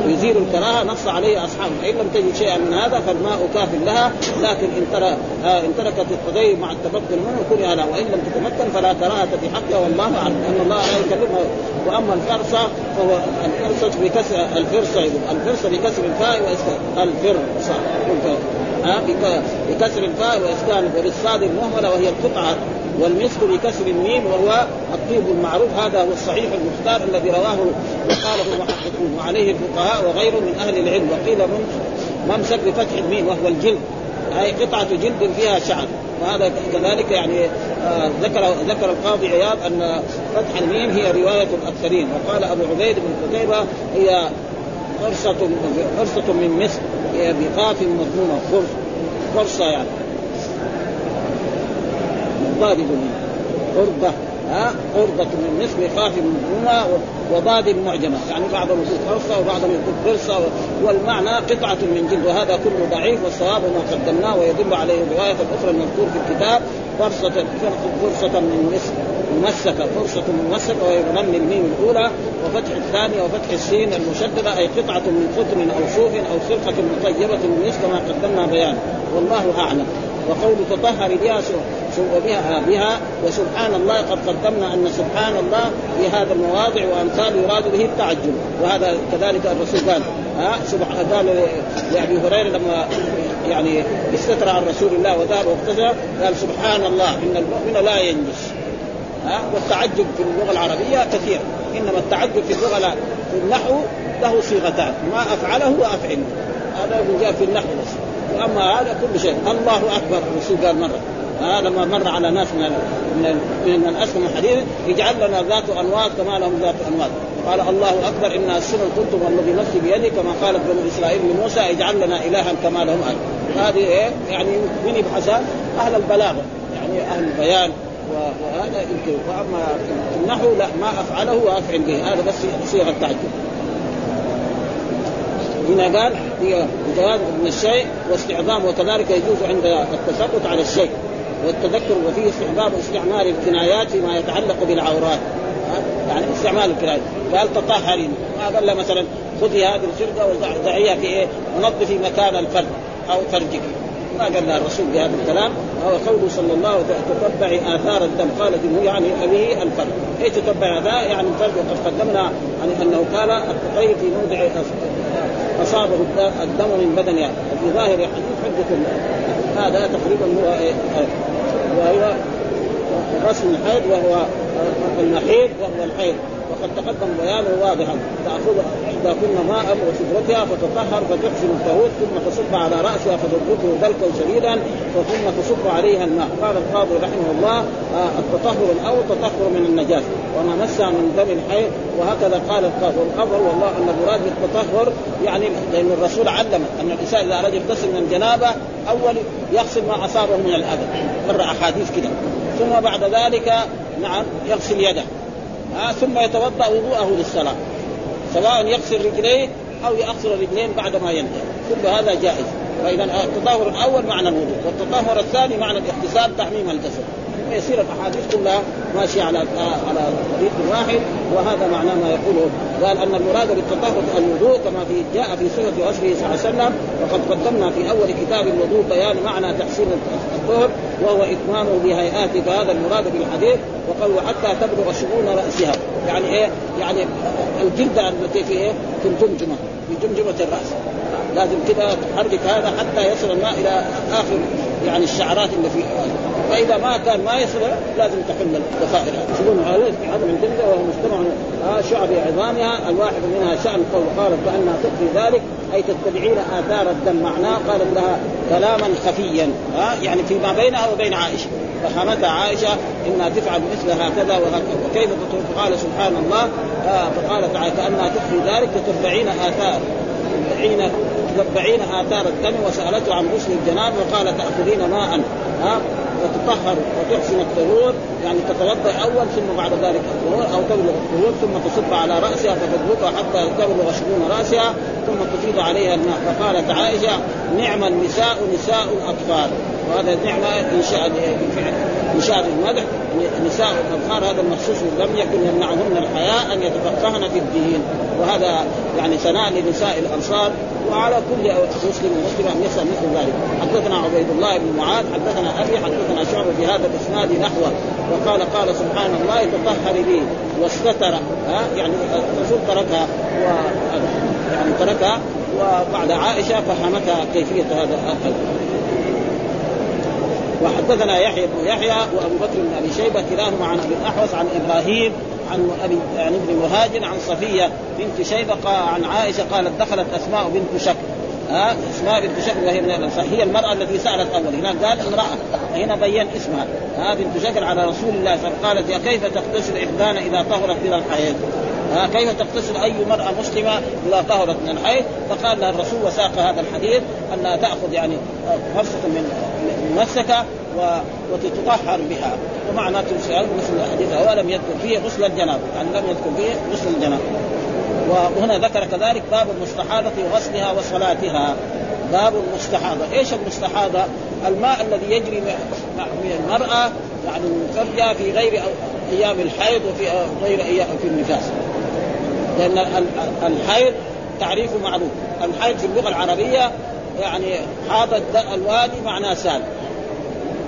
يزيل الكراهة نص عليه أصحابه. فان لم تجد شيئا من هذا فالماء كاف لها. لكن إن ترى إن تركت التدين مع التمكن منه كره لها وإن لم تتمكن فلا كراهة في حقها. والله أعلم أن الله لا يكلمها وأما الفرصه فهو الفرصه بكسر الفرصه الفرصه بكسر الفاء واسكان الفرصه ها بكسر الفاء وإسكان وبالصاد المهملة وهي القطعة والمسك بكسر الميم وهو الطيب المعروف. هذا هو الصحيح المختار الذي رواه وقاله المحققون وعليه الفقهاء وغيرهم من أهل العلم. وقيل ممسك بفتح الميم وهو الجلد. أي قطعة جلد فيها شعر. وهذا كذلك يعني آه ذكر ذكر القاضي عياض أن فتح الميم هي رواية الأكثرين. وقال أبو عبيد بن قتيبة هي فرصة فرصة من مسك بقاف مضمومة فرصة يعني. ضارب قربة ها قربة من مثل خاف مضمومة وضاد معجمة يعني بعضهم يقول فرصة وبعضهم يقول فرصة والمعنى قطعة من جلد. وهذا كله ضعيف والصواب ما قدمناه ويدل عليه الرواية الأخرى المذكور في الكتاب فرصة فرصة من مسك ممسكة فرصة ممسكة وهي الميم الأولى وفتح الثانية وفتح السين المشددة أي قطعة من قطن أو صوف أو خرقة مطيبة من مسك كما قدمنا بيان. والله أعلم. وقول تطهر بها وبها بها وسبحان الله قد قدمنا أن سبحان الله في هذا المواضع وأمثال يراد به التعجب وهذا كذلك الرسول قال. ها؟ سبحان قال لأبي هريرة لما يعني استتر عن رسول الله وذهب واغتسل قال سبحان الله إن المؤمن لا ينجس. ها؟ والتعجب في اللغة العربية كثير. إنما التعجب في اللغة لا في النحو له صيغتان. ما أفعله وأفعله. هذا جاء في النحو بس. وأما هذا كل شيء. الله أكبر. الرسول قال مرة. آه لما مر على ناس من من من, اسلموا حديثا يجعل لنا ذات انواط كما لهم ذات انواط قال الله أكبر. ان السنن قلتم والذي نفسي بيده كما قالت بنو إسرائيل لموسى اجعل لنا إلها كما لهم اله هذه إيه؟ يعني من يبحث أهل البلاغه يعني أهل البيان. وهذا يمكن. وأما النحو لا. ما أفعله وأفعل به. هذا بس صيغة تعجب. هنا قال هي جواز من الشيء واستعظام وكذلك يجوز عند التسلط على الشيء والتذكر وفيه استحباب استعمال الكنايات فيما يتعلق بالعورات. يعني استعمال الكنايات. قال تطهري ما قال مثلا خذي هذه الخرقه وضعيها في إيه؟ نظفي مكان الفرد أو فرجك. ما قال لها الرسول بهذا الكلام. هو قوله صلى الله عليه وسلم تتبع آثار الدم. قال انه يعني به الفرد اي تتبع آثار؟ يعني الفرد وقد قدمنا أنه قال التطيب في موضع أصابه الدم من بدنها وفي ظاهر الحديث حجه هذا تقريبا هو إيه؟ وهو رسم الحيض وهو المحيض وهو الحيض وقد تقدم بيانه واضحا. تاخذ احداكن ماء وسدرتها فتطهر فتحسن الطهور ثم تصب على رأسها فتدلكه دلكا شديدا ثم تصب عليها الماء. قال القاضي رحمه الله آه التطهر الأول تطهر من النجاسه وما مس من دم الحيض وهكذا قال القاضي والافضل والله أن المراد بالتطهر يعني لأن الرسول علم أن الإنسان إذا أراد يغتسل من الجنابة أول يغسل ما أصابه من الأذى. مر أحاديث كده. ثم بعد ذلك نعم يغسل يده. آه ثم يتوضأ وضوءه للصلاة سواء يغسل رجليه أو يغسل الرجلين بعد ما ينتهي. كل هذا جائز. فاذا التطهر الأول معنى الوضوء والتطهر الثاني معنى الاغتسال تعميم الجسد. يصير الأحاديث كلها ماشية على على طريق واحد وهذا معناه ما يقوله قال أن المراد بالتطهر الوضوء كما في جاء في صفه وصفه صلى الله عليه وسلم وقد قدمنا في أول كتاب الوضوء بيان معنى تحسين الطهر وهو اتمامه بهيئاته فهذا المراد بالحديث وقال حتى تبلغ شؤون رأسها يعني إيه؟ يعني الجلده التي في إيه؟ في الجمجمة في جمجمة الرأس لازم كذا تحرك هذا حتى يصل الماء إلى آخر يعني الشعرات اللي في فإذا ما كان ما يصل لازم تحل الضفائر يقولون هذا من الجلده وهو مجتمع شعب عظامها. الواحد منها شأن قول قالت فانها تخفي ذلك أي تتبعين آثار الدم معناه. قالت لها كلاما خفيا. ها؟ يعني فيما بينها وبين عائشة. فخامتها عائشة إنها تفعل مثل هكذا وكيف قال سبحان الله. فقالت كانها تخفي ذلك تتبعين آثار. تتبعين تتبعين آثار الدم وسألته عن غسل الجناب وقال تأخذين ماء ها؟ وتطهر وتحسن الطهور. يعني تتوضأ أول ثم بعد ذلك الطهور أو تبلغ الطهور ثم تصب على رأسها فتضبطها حتى تبلغ شؤون رأسها ثم تفيض عليها الماء. فقالت عائشة نعم النساء نساء الأطفال. وهذا نعمة انشاء انشاء المدح. نساء الأطفال هذا المخصوص لم يكن يمنعهن الحياء أن يتفقهن في الدين وهذا يعني ثناء لنساء الأنصار. وعلى كل مسلم ومسلم أن يسأل مثل ذلك. حدثنا عبيد الله بن معاذ حدثنا أبي حدثنا شعبة في هذا الإسناد نحوه. وقال قال سبحان الله تطهر بي واستتر ها يعني الرسول تركها و يعني تركها وبعد عائشة فهمتها كيفية هذا وحدثنا يحيى بن يحيى وأبو بكر بن أبي شيبة كلاهما عن أبي الأحوص عن إبراهيم عن أبي عن ابن مهاجر عن صفية بنت شيبة عن عائشة قالت دخلت أسماء بنت شك ها اسماء بنت شكل وهي من هي المرأة التي سألت أول. هناك قال امرأة. هنا بين اسمها. ها بنت شكل على رسول الله صلى الله عليه وسلم. قالت كيف تغتسل إحدانا إذا طهرت من الحيض؟ ها كيف تغتسل أي مرأة مسلمة إذا طهرت من الحيض؟ فقال لها الرسول وساق هذا الحديث أنها تأخذ يعني فرصه من مسكه وتطهر بها. ومعنى تمسك مثل الحديث ولم يذكر فيه غسل الجنابه يعني لم يذكر فيه غسل الجنابه وهنا ذكر كذلك باب المستحاضة غسلها وصلاتها. باب المستحاضة. إيش المستحاضة؟ الماء الذي يجري من المرأة يعني فرجها في غير أيام الحيض وفي غير أيام في النفاس. لأن الحيض تعريفه معروف. الحيض في اللغة العربية يعني حاض الوادي معناه سال.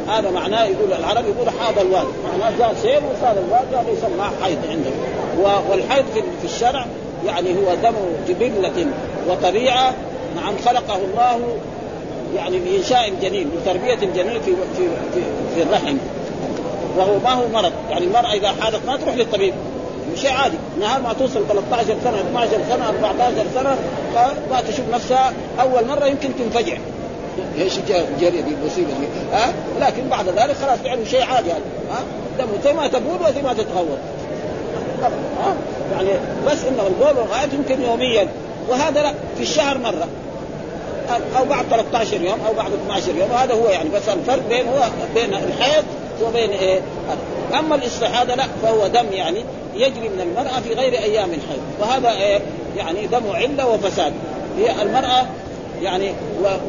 هذا معناه يقول العرب يقول حاض الوادي. معناه جاء سيل وصار الوادي هذا يسمى حيض عندهم. والحيض في الشرع يعني هو دم جبلة وطبيعة نعم خلقه الله يعني بإنشاء الجنين بتربية الجنين في في في, في الرحم. وهو ما هو مرض يعني المرأة إذا حادت ما تروح للطبيب شيء عادي. نهار ما توصل 13 سنة 12 سنة 14 سنة ما تشوف نفسها أول مرة يمكن تنفجع. إيش جري دي المصيبه دي؟ ها؟ لكن بعد ذلك خلاص فعلا شيء عادي هذا ها؟ أه؟ دم ما تبول وزي ما تتغوط يعني بس انه البول والغائط يمكن يوميا. وهذا لا في الشهر مرة. أو بعد 13 يوم أو بعد 12 يوم. وهذا هو يعني بس الفرق بين هو بين الحيض وبين إيه؟ أما الاستحاضة لا فهو دم يعني يجري من المرأة في غير أيام الحيض. وهذا إيه؟ يعني دم علة وفساد. هي المرأة يعني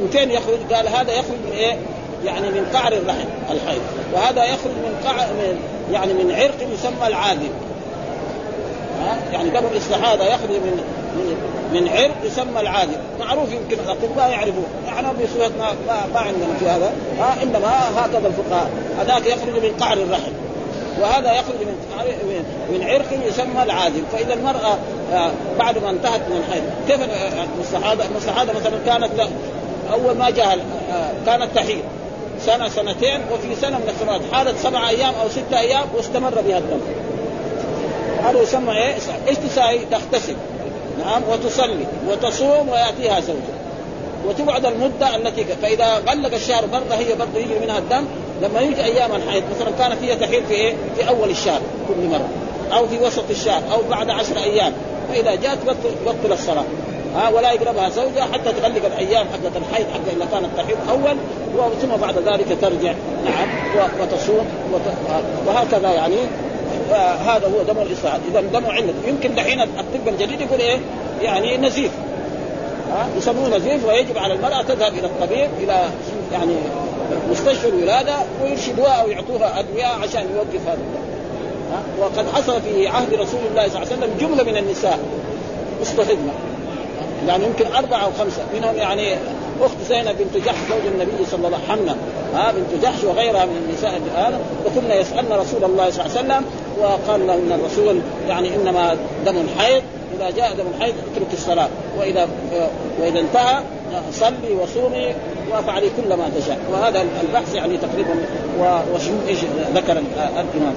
وفين يخرج؟ قال هذا يخرج من إيه؟ يعني من قعر الرحم الحيض. وهذا يخرج من قعر من يعني من عرق يسمى العاذب ها يعني دم الاستحاضة يخرج من من عرق يسمى العادل معروف يمكن الاطباء يعرفون نحن بصورتنا ما, ما عندنا في هذا. ها؟ إنما هكذا الفقهاء. هذاك يخرج من قعر الرحم. وهذا يخرج من من عرق يسمى العادل فإذا المرأة آه، بعد ما انتهت من الحيض كيف المستحاضه المستحاضه مثلا كانت أول ما جاء آه، كانت تحيض. سنة سنتين وفي سنة من السنوات حالت سبع أيام أو ستة أيام واستمر بها الدم. هذا يسمى إيه؟ إيش تساوي؟ تغتسل نعم وتصلي وتصوم ويأتيها زوجها وتبعد المدة التي فإذا غلق الشهر برضه هي برضه يجري منها الدم لما يجي أيام الحيض مثلا كانت هي تحيض في إيه؟ في أول الشهر كل مرة أو في وسط الشهر أو بعد عشر أيام فإذا جاءت تبطل الصلاه ها ولا يقربها زوجها حتى تغلق الأيام حقت الحيض حق إذا كانت تحيض أول ثم بعد ذلك ترجع نعم وتصوم وهكذا يعني هذا هو دم الاصابه إذا دم علة يمكن دحين الطب الجديد يقول إيه؟ يعني نزيف. ها؟ يسموه نزيف ويجب على المرأة تذهب إلى الطبيب إلى يعني مستشفى الولادة ويرشدوها أو يعطوها أدوية عشان يوقف هذا. وقد حصل في عهد رسول الله صلى الله عليه وسلم جملة من النساء استفدنا. يعني يمكن أربعة أو خمسة. منهم يعني أخت زينب بنت جحش زوج النبي صلى الله عليه وسلم. ها؟ بنت جحش وغيرها من النساء هذا وكنا يسألن رسول الله صلى الله عليه وسلم وقال له إن الرسول يعني إنما دم الحيض إذا جاء دم الحيض اترك الصلاة. وإذا وإذا انتهى صلي وصومي وافعلي كل ما تشاء. وهذا البحث يعني تقريبا وشو إيش ذكر الإمام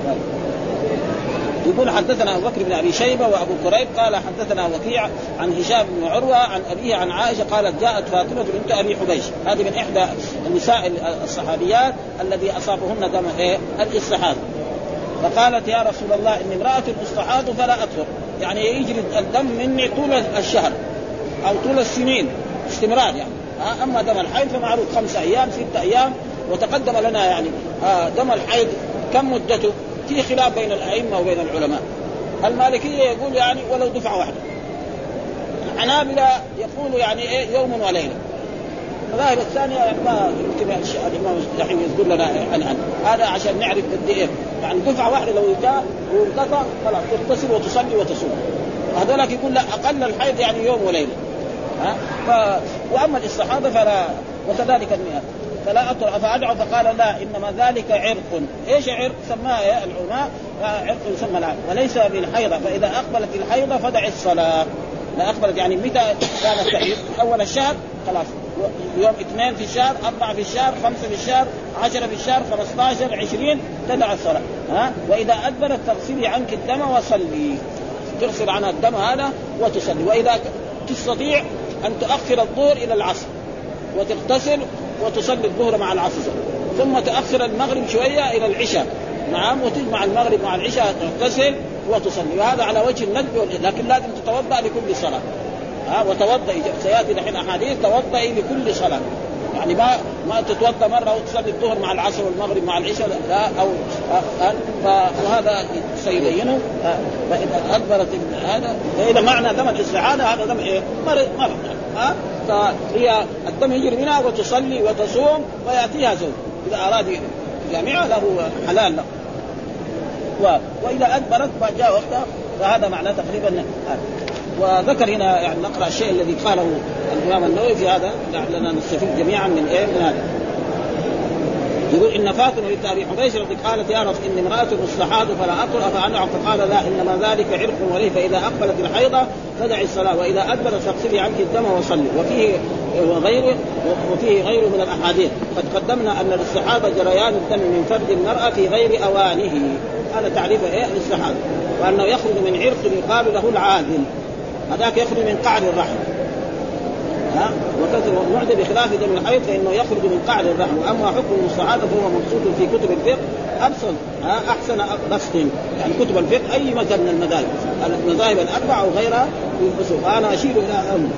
يقول حدثنا أبو بكر بن أبي شيبة وأبو كريب قال حدثنا وكيع عن هشام بن عروة عن أبيه عن عائشة قالت جاءت فاطمة بنت أبي حبيش. هذه من إحدى النساء الصحابيات الذي أصابهن دم إيه الاستحاضه فقالت يا رسول الله إني امرأة استحاض فلا أطهر. يعني يجري الدم مني طول الشهر أو طول السنين استمرار يعني. أما دم الحيض فمعروف خمسة أيام ستة أيام وتقدم لنا يعني دم الحيض كم مدته؟ في خلاف بين الأئمة وبين العلماء. المالكية يقول يعني ولو دفعه واحدة الحنابلة يقول يعني إيه يوم وليلة. المذاهب الثانية يعني ما يمكن الإمام الحين يقول لنا عن هذا عشان نعرف قد إيه. يعني دفعة واحدة لو جاء وانقطع خلاص تغتسل وتصلي وتصوم. هذولك يقول لا أقل الحيض يعني يوم وليلة. ها؟ ف... وأما الإستحاضة فلا وكذلك المئات فلا اطرح فأدعو فقال لا إنما ذلك عرق. إيش عرق؟ سماها العلماء عرق يسمى العرق وليس بالحيضة. فإذا أقبلت الحيضة فدع الصلاة. لا أقبلت يعني متى كانت تحيض أول الشهر. خلاص. يوم اثنين في الشهر أربعة في الشهر خمسة في الشهر عشرة في الشهر 15 20 تدع الصلاة. ها؟ وإذا أدبرت تغسلي عنك الدم وصلي. تغسل عنها الدم هذا وتصلي. وإذا تستطيع أن تؤخر الظهر إلى العصر وتغتسل وتصلي الظهر مع العصر. ثم تأخر المغرب شوية إلى العشاء. نعم وتجمع المغرب مع العشاء تغتسل وتصلي. وهذا على وجه الندب لكن لازم تتوضأ لكل صلاة. ها وتوضئي سياتي دحين أحاديث توضئي لكل صلاة. يعني ما ما تتوضأ مرة وتصلي الظهر مع العصر والمغرب مع العشاء لا أو فهذا سيبينه. فاذا ادبرت هذا فإذا معنى دم الاستعاده هذا دم إيه؟ مرض مرض. ها فهي الدم يجري منها وتصلي وتصوم ويأتيها زوج. إذا أراد جامعه له حلال له. وإذا أدبرت فجاء وقتها فهذا معناه تقريبا وذكر هنا يعني نقرأ الشيء الذي قاله الإمام النووي في هذا لعلنا نستفيد جميعا من إيه؟ من هذا. يقول إن فاطمة بنت أبي حبيش التي قالت يا رب إني امرأة مصلحات فلا أقرأ فانعم فقال لا إنما ذلك عرق وليه فإذا أقبلت الحيضه فدعي الصلاة. وإذا ادبرت فاغسلي عنك الدم وصلي. وفيه وغيره وفيه غيره من الأحاديث. قد قدمنا أن الاستحاضة جريان الدم من فرد المرأة في غير أوانه. هذا تعريف إيه؟ الاستحاضة. وأنه يخرج من عرق يقال له العادل هذاك يخرج من قعر الرحم. ها؟ وكثر المعدة بخلاف دم الحيض فإنه يخرج من قعر الرحم. وأما حكم المستعاذة فهو مبسوط في كتب الفقه أبسط. ها؟ أحسن بسط. يعني كتب الفقه أي مذهب من المذاهب. المذاهب الأربعة أو غيرها ينقصوا فانا أشير إلى أم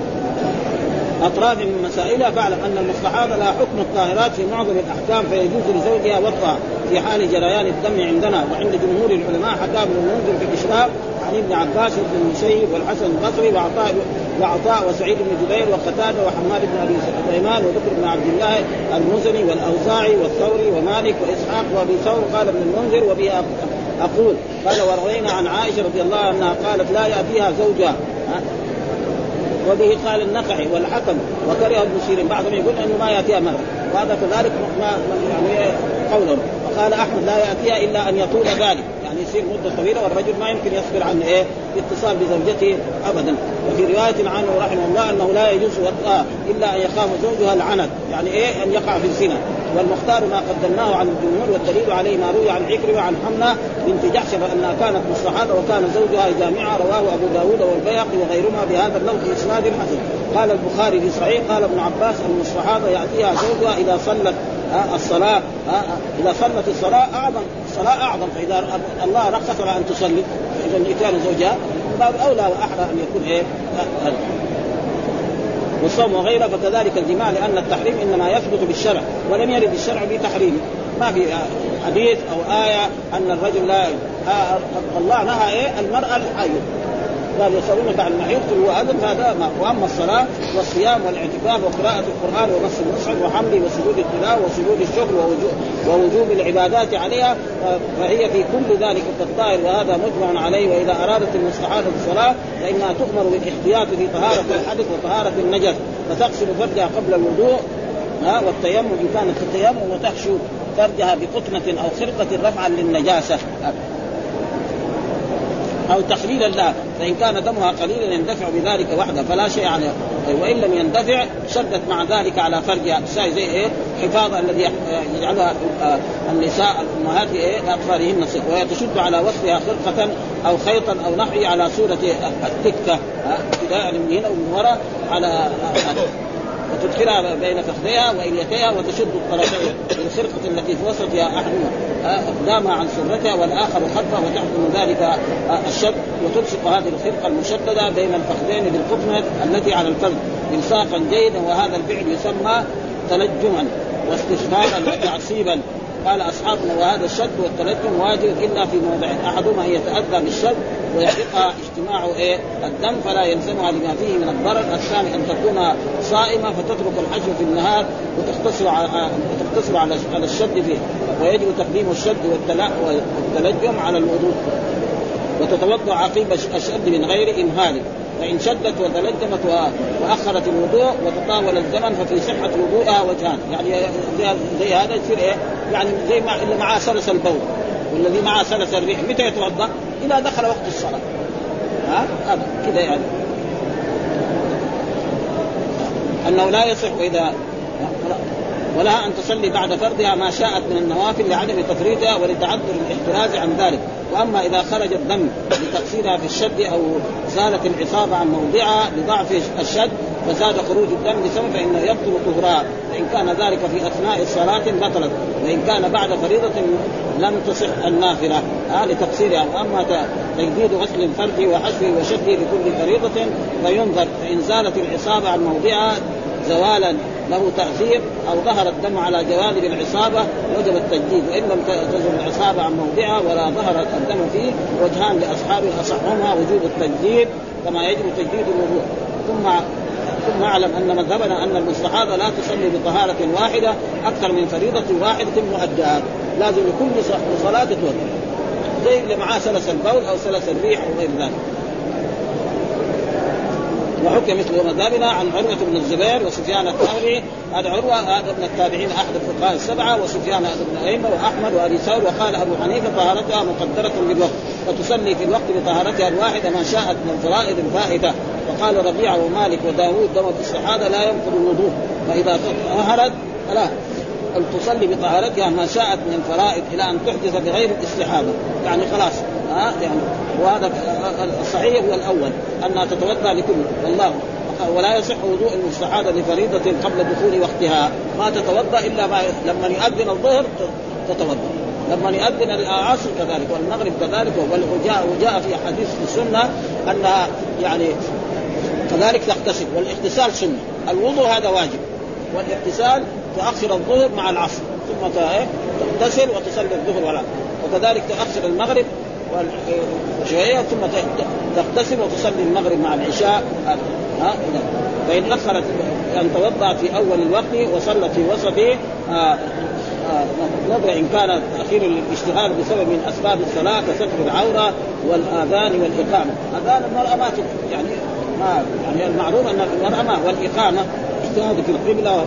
أطراف من مسائلها فاعلم أن المستحاضة لها حكم الطاهرات في معظم الأحكام فيجوز لزوجها وطئها في حال جريان الدم عندنا وعند جمهور العلماء حكى ابن المنذر في الإشراف عن ابن عباس وابن المسيب والحسن البصري وعطاء وعطاء وسعيد بن جبير وقتادة وحماد بن أبي سليمان وبكر بن عبد الله المزني والأوزاعي والثوري ومالك وإسحاق وأبي ثور قال ابن المنذر وبه أقول قال وروينا عن عائشة رضي الله عنها قالت لا يأتيها زوجها. وبه قال النخعي والحكم وكره ابن سيرين. بعضهم يقول إنه ما يأتيها مرة. وهذا كذلك ما يعني قوله. وقال أحمد لا يأتيها إلا أن يطول ذلك. يصير مدة طويلة والرجل ما يمكن يصبر عن إيه؟ اتصال بزوجته ابدا. وفي رواية عنه رحمه الله أنه لا يجوز إلا أن يخاف زوجها العنت يعني إيه؟ أن يقع في الزنا. والمختار ما قدمناه عن الجمهور والدليل عليه ما روي عن عكرمة وعن حمنا بنت جحش فانها كانت مستحاضه وكان زوجها جامعة رواه أبو داود والبيهقي وغيرهما بهذا اللفظ اسناد حسن. قال البخاري في صحيح قال ابن عباس المستحاضه يأتيها زوجها إذا صلت الصلاة إذا صلت الصلاة أعظم الصلاة أعظم فإذا الله رخص لها أن تصلي فإذا إتيان زوجها باب أولى وأحرى أن يكون إيه؟ والصوم وغيره فكذلك الجماع لأن التحريم إنما يثبت بالشرع ولم يرد الشرع بتحريمه ما في حديث أو آية أن الرجل لا آه الله نهى إيه؟ المرأة الحيض قال يسألونك عن المحيط قل هو فهذا ما وأما الصلاة والصيام والاعتكاف وقراءة القرآن ومس المصحف وحمله وسجود التلاوة وسجود الشكر ووجوب, ووجوب العبادات عليها فهي في كل ذلك كالطائر وهذا مجمع عليه. وإذا أرادت المستحاضة الصلاه فإنها تؤمر بالإحتياط في طهارة الحدث وطهارة النجس فتغسل فرجها قبل الوضوء ها والتيمم إن كانت التيمم وتحشو فرجها بقطنة أو خرقة رفعا للنجاسة. أو تخليلا لها فإن كان دمها قليلا يندفع بذلك وحده فلا شيء عليه. وإن لم يندفع شدت مع ذلك على فرجها زي إيه؟ حفاظ الذي يجعلها النساء الامهات إيه؟ صف وهي تشد على وصفها خرقه أو خيطا أو نحوه على صورة التكة ابتداء من هنا ومن وراء على وتدخلها بين فخذيها وإليتيها وتشد الطرفين بالخرقه التي في وسطها احدهما أقدامها عن سرتها والآخر خلفها وتحكم ذلك الشد وتلصق هذه الخرقة المشددة بين الفخذين بالقطنه التي على الفرد الصاقا جيدا وهذا الفعل يسمى تلجما واستشفاء وتعصيبا. قال اصحابنا وهذا الشد والتلجم واجب إلا في موضع أحدهما ان يتاذى بالشد ويحرقها اجتماع إيه؟ الدم فلا يلزمها لما فيه من الضرر، الثاني أن تكون صائمة فتترك الحج في النهار وتقتصر على وتقتصر على على الشد فيه، ويجب تقديم الشد والتلجم على الوضوء. وتتوضأ عقيب الشد من غير امهال فإن شدت وتلجمت وأخرت الوضوء وتطاول الزمن ففي صحة وضوءها وجهان. يعني زي هذا يصير إيه؟ يعني زي ما اللي معاه سلس البول. والذي معاه سلس الريح. متى يتوضأ؟ إذا دخل وقت الصلاة. ها؟ هذا. كذا يعني. أنه لا يصح إذا ولها أن تصلي بعد فرضها ما شاءت من النوافل لعدم تفريطها ولتعذر الاحتراز عن ذلك. وأما إذا خرج الدم لتقصيرها في الشد أو زالت العصابة عن موضعها لضعف الشد فزاد خروج الدم بسبب فانه يبطل طهرها. فإن كان ذلك في أثناء الصلاة بطلت. وإن كان بعد فريضة لم تصح النافلة. آه لتقصيرها. وأما تجديد غسل الفرج وحشوه وشده لكل فريضة فينظر. فإن زالت العصابة عن موضعها زوالا. له تاثير أو ظهر الدم على جوانب العصابة وجب التجديد. وإن لم تزل العصابة عن موضعها ولا ظهر الدم فيه وجهان لاصحابه أصحهما وجوب التجديد كما يجب تجديد الوضوء. ثم ثم أعلم أن مذهبنا أن المستحاضة لا تصلي بطهارة واحدة أكثر من فريضة واحدة مؤداه لازم لكل صلاة توضا زي اللي معاه سلس البول أو سلس الريح أو غير ذلك. وحكي مثل مذهبنا عن عروة بن الزبير وسفيان الثوري. هذا عروة هذا من التابعين أحد الفقهاء السبعة وسفيان بن أيمة وأحمد وأبي ثور وقال أبو حنيفة طهارتها مقدرة بالوقت وتصلي في الوقت بطهارتها الواحدة ما شاءت من الفرائض الفائتة وقال ربيعة ومالك وداوود دم الاستحاضة لا ينقض الوضوء فإذا طهرت فلا. أن تصلي بطهارتها ما شاءت من الفرائض إلى أن تحدث بغير الاستحاضة يعني خلاص ها؟ يعني وهذا الصحيح هو الأول أنها تتوضأ لكل والله. ولا يصح وضوء المستحاضة لفريضة قبل دخول وقتها. ما تتوضأ إلا ما لما يؤذن الظهر تتوضأ. لما يؤذن العصر كذلك والمغرب كذلك وجاء وجاء في حديث في السنة أنها يعني كذلك تغتسل والاغتسال سنة. الوضوء هذا واجب والاغتسال تؤخر الظهر مع العصر. ثم إيه؟ تغتسل وتصلي الظهر ولا. وكذلك تؤخر المغرب شوية ثم تغتسل وتصلي المغرب مع العشاء. ها؟ فإن أخرت أن توضأ في أول الوقت وصلت في وسطه آه نظر إن كان تأخير الاشتغال بسبب من أسباب الصلاة كستر العورة والآذان والإقامة، آذان المرأة ما يعني ما يعني المعروف أن المرأة ما والإقامة اجتهاد في القبلة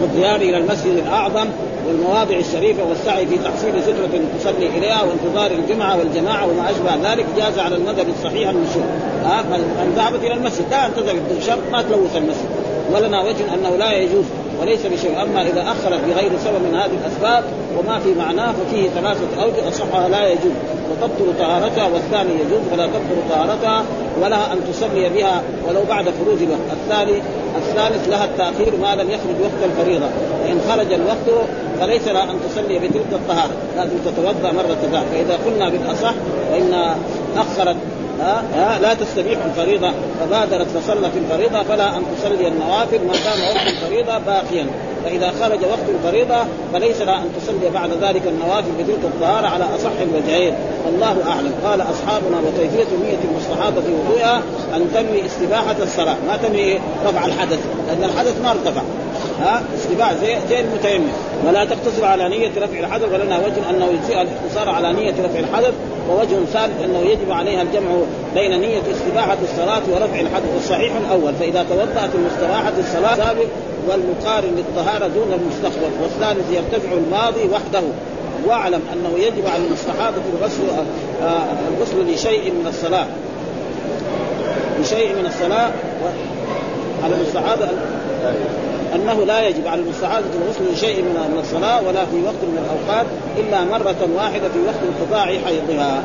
والذهاب إلى المسجد الأعظم والمواضع الشريفة والسعي في تحصيل سترة تصلي إليها وانتظار الجمعة والجماعة وما أشبه ذلك جاز على المذهب الصحيح المشهور. ها من ذهبت إلى المسجد لا ان تذهب شرط ما تلوث المسجد. ولنا وجه أنه لا يجوز. وليس بشيء. أما إذا اخرت بغير سبب من هذه الأسباب وما في معناه ففيه ثلاثة أوجه أصحها لا يجوز. وتبطل طهارتها والثاني يجوز ولا تبطل طهارتها ولها أن تصلي بها ولو بعد خروج الوقت. الثاني الثالث لها التأخير ما لم يخرج وقت الفريضة. فإن خرج الوقت فليس لها أن تصلي بتلك الطهارة لازم تتوضأ مرة ثانية. فإذا قلنا بالأصح فإن أخرت ها؟ لا تستبيح الفريضة. فبادرت فصلت الفريضة فلا أن تصلي النوافل. ما دام وقت الفريضة باقيا. فإذا خرج وقت الفريضة فليس لها أن تصلي بعد ذلك النوافل بتلك الطهارة على أصح الوجهين. والله أعلم. قال أصحابنا وكيفية نية المستحاضة في وضوئها أن تنوي استباحة الصلاة. ما تنوي رفع الحدث لأن الحدث ما ارتفع. ها استباع زي زي المتيمم. ولا تقتصر على نية رفع الحدث ولنا وجه أنه يجزئ الاقتصار على نية رفع الحدث ووجه ثالث أنه يجب عليها الجمع بين نية استباحة الصلاة ورفع الحدث. والصحيح الأول فإذا توضأت المستباحة الصلاة سابق والمقارن للطهارة دون المستقبل. والثالث يرتفع الماضي وحده. واعلم أنه يجب على المستحاضة الغسل آه الغسل لشيء من الصلاة. لشيء من الصلاة على المستحاضة أنه لا يجب على المستحاضة الغسل لشيء من الصلاة ولا في وقت من الأوقات إلا مرة واحدة في وقت انقطاع حيضها.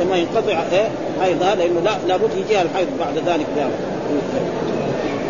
لما ينقطع إيه حيضها لأنه لا لابد يجيها الحيض بعد ذلك يعني.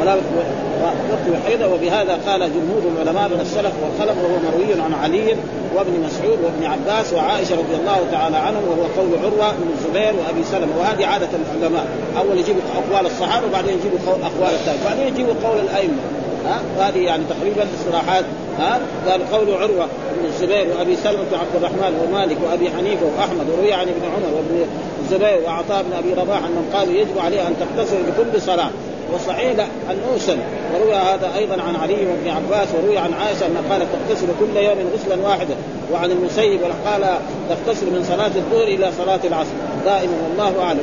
ولا وقت حيضه وبهذا قال جمهور العلماء من السلف والخلف وهو مروي عن علي وابن مسعود وابن عباس وعائشة رضي الله تعالى عنهم وهو قول عروة بن الزبير وأبي سلمة. وهذه عادة العلماء. أول يجيبوا أقوال الصحابة وبعدين يجيبوا أقوال الثاني بعدين يجيبوا قول الأئمة. ها؟ وهذه يعني تقريبا اصطلاحات ها؟ قال قول عروة بن الزبير وأبي سلمة وعبد الرحمن ومالك وأبي حنيفة وأحمد وروي عن ابن عمر وابن الزبير وعطاء بن أبي رباح أنهم قالوا يجب عليه أن تغتسل لكل صلاة. وصحيح ان اوسل وروي هذا أيضا عن علي وابن عباس وروي عن عائشة أنها قالت تغتسل كل يوم غسلا واحدا. وعن المسيب قال تغتسل من صلاة الظهر إلى صلاة العصر. دائما والله أعلم.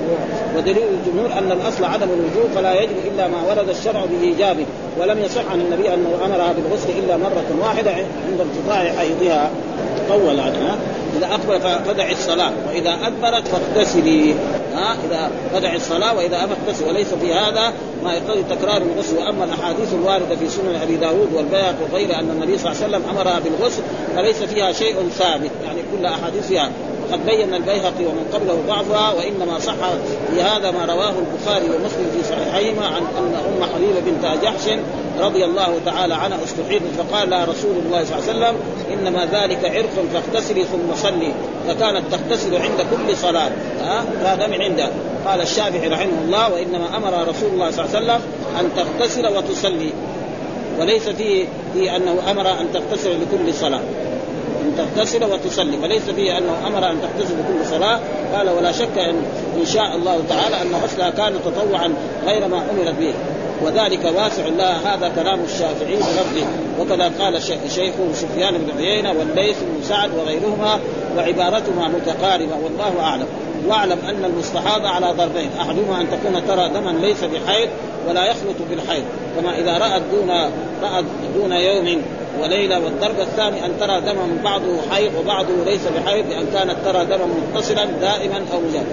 ودليل الجمهور أن الأصل عدم الوجوب فلا يجب إلا ما ورد الشرع بإيجابه ولم يصح عن النبي انه أمرها بالغسل إلا مرة واحدة عند انقطاع حيضها. طول عنها إذا أقبل فدع الصلاة وإذا أدبرت فاغتسلي. ها إذا فدع الصلاة وإذا اغتسل وليس في هذا ما يقتضي تكرار الغسل وأما الأحاديث الواردة في سنن أبي داود والبيهقي وغيره أن النبي صلى الله عليه وسلم أمرها بالغسل فليس فيها شيء ثابت. يعني كل أحاديث فيها وقد بين البيهقي ومن قبله ضعفها وإنما صح في هذا ما رواه البخاري ومسلم في صحيحيهما عن أن أم حبيبه بنت جحش رضي الله تعالى عنها استحيض فقال لها رسول الله صلى الله عليه وسلم إنما ذلك عرق فاغتسلي ثم صلي فكانت تغتسل عند كل صلاة. هذا من عنده. قال الشافعي رحمه الله وإنما أمر رسول الله صلى الله عليه وسلم أن تغتسل وتصلي وليس فيه في أنه أمر أن تغتسل لكل صلاة. تغتسل وتصلي فليس فيه أنه أمر أن تغتسل لكل صلاة. قال ولا شك ان إن شاء الله تعالى أن غسلها كان تطوعا غير ما امرت به. وذلك واسع لها هذا كلام الشافعي بلفظه. وكذا قال شيخه سفيان بن عيينة والليث بن سعد وغيرهما وعبارتهما متقاربة والله أعلم. وأعلم أن المستحاضه على ضربين أحدهما أن تكون ترى دما ليس بحيض ولا يخلط بالحيض. كما إذا رأت دون رأت دون يوم وليله والضرب الثاني أن ترى دما بعضه حيض وبعضه ليس بحيض لأن كانت ترى دما متصلا دائما أو مجرد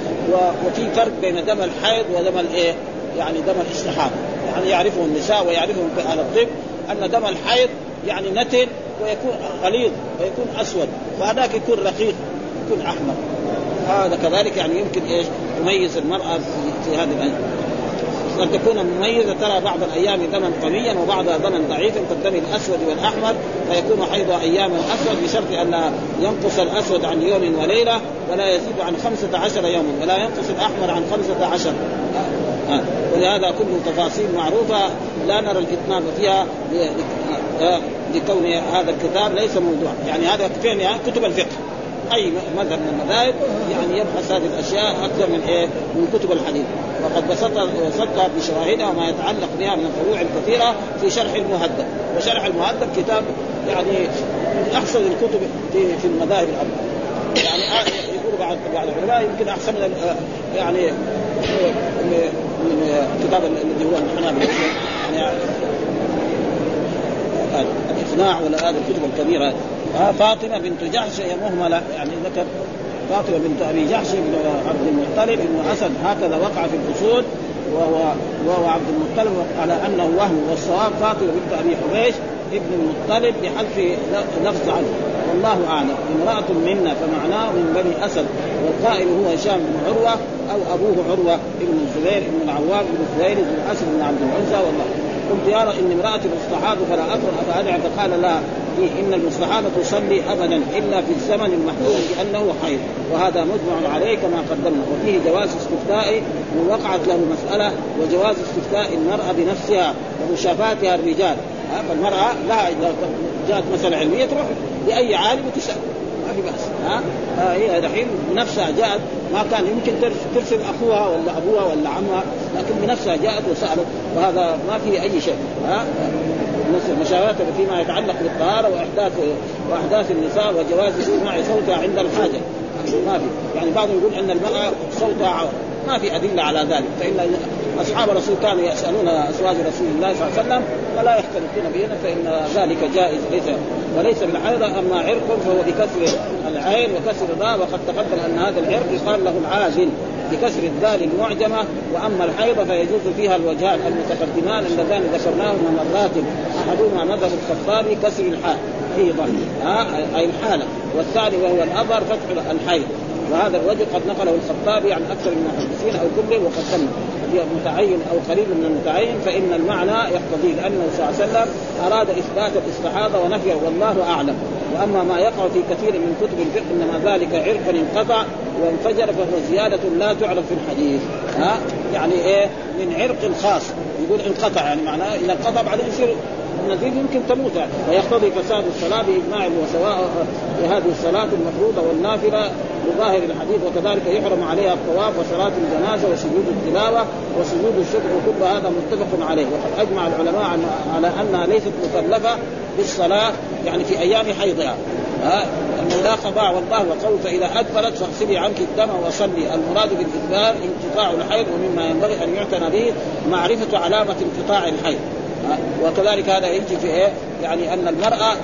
وفي فرق بين دم الحيض ودم الايه؟ يعني دم الاستحاضة. يعني يعرفه النساء ويعرفهم أهل الطب أن دم الحيض يعني نتن ويكون غليظ ويكون أسود وهذاك يكون رقيق يكون أحمر. هذا كذلك يعني يمكن إيش؟ تميز المرأة في, هذه قد تكون مميزة ترى بعض الأيام دما قويا وبعضها دما ضعيفا كالدم الأسود والأحمر. فيكون حيض اياما اسود بشرط أن ينقص الأسود عن يوم وليلة ولا يزيد عن خمسة عشر يوما ولا ينقص الأحمر عن خمسة عشر. آه. ولهذا كله تفاصيل معروفة لا نرى الإتمام فيها لكون هذا الكتاب ليس موضوع يعني هذا يعني كتب الفقه. أي مذهب من المذاهب يعني يبحث هذه الأشياء أكثر من إيه؟ من كتب الحديث. وقد بسطها بسطها بشواهدها وما يتعلق بها من الفروع الكثيرة في شرح المهذب. وشرح المهذب كتاب يعني من أحسن الكتب في في المذاهب الأربعة. يعني يقول بعض بعض العلماء يمكن أحسن من يعني الكتاب الذي هو الحنابلة يعني الاقناع ولا هذه الكتب الكبيرة. فاطمة بنت جحش هي مهملة يعني ذكر فاطمة بنت أبي جحش بن عبد المطلب بن اسد هكذا وقع في الأصول وهو وهو عبد المطلب على أنه وهم والصواب فاطمة بنت أبي حبيش ابن المطلب بحذف لفظ عنه. والله أعلم. امرأة منا فمعناه من بني أسد والقائل هو هشام بن عروة أو أبوه عروة ابن الزبير بن العوام بن خويلد بن اسد بن عبد العزى والله. قلت يرى إن امرأة مستحاض فلا اكره افادع فقال لا. إن المستحاضة تصلي ابدا إلا في الزمن المحكوم بأنه حيض وهذا مجمع عليه كما قدمنا. وفيه جواز استفتاء من وقعت له مسألة وجواز استفتاء المرأة بنفسها ومشافاتها الرجال. فالمرأة لها إذا جاءت مسألة علمية تروح لأي عالم وتسال ما في بأس ها؟ هي دحين بنفسها جاءت ما كان يمكن ترسل أخوها ولا أبوها ولا عمها لكن بنفسها جاءت وسألت وهذا ما فيه أي شيء ها؟ مشاورات فيما يتعلق بالطهاره واحداث وأحداث النساء وجواز استماع صوتها عند الحاجة. ما في. يعني بعضهم يقول إن المرأة صوتها عور ما في أدلة على ذلك فإن أصحاب الرسول كانوا يسألون أزواج رسول الله صلى الله عليه وسلم ولا يختلفون بهن فإن ذلك جائز ليس وليس بالحيضة أما عرق فهو بكسر العين وكسر الراء وقد تقدم أن هذا العرق يقال له العازل بكسر الدال المعجمة وأما الحيض فيجوز فيها الوجهان المتقدمان اللذان ذكرناهما مرات أحدهما مذهب الخطابي كسر الحاء حيضا أي الحالة والثاني وهو الاظهر فتح الحيض وهذا الوجه قد نقله الخطابي عن أكثر من المحدثين أو كله وقد تم متعين أو قريب من المتعين فإن المعنى يقتضي لأنه صلى الله عليه وسلم أراد إثبات الاستحاضة ونفيه والله أعلم. وأما ما يقع في كثير من كتب الفقه إنما ذلك عرق انقطع وانفجر فهو زيادة لا تعرف في الحديث. ها؟ يعني إيه؟ من عرق خاص. يقول انقطع يعني معناه إذا انقطع بعدين يصير النزيف يمكن تموت ويقتضي فساد الصلاة بإجماع وسواء هذه الصلاة المفروضة والنافلة لظاهر الحديث وكذلك يحرم عليها الطواف وصلاة الجنازة وسجود التلاوة وسجود الشكر وكل هذا متفق عليه. وقد أجمع العلماء على أنها ليست مكلفة بالصلاة يعني في أيام حيضها. ها؟ انه لا قضاء والله وقول فإذا ادبرت فاغسلي عنك الدم وصلي. المراد بالإدبار انقطاع الحيض ومما ينبغي أن يعتنى به معرفة علامة انقطاع الحيض. وكذلك هذا يجي في إيه؟ يعني أن المرأة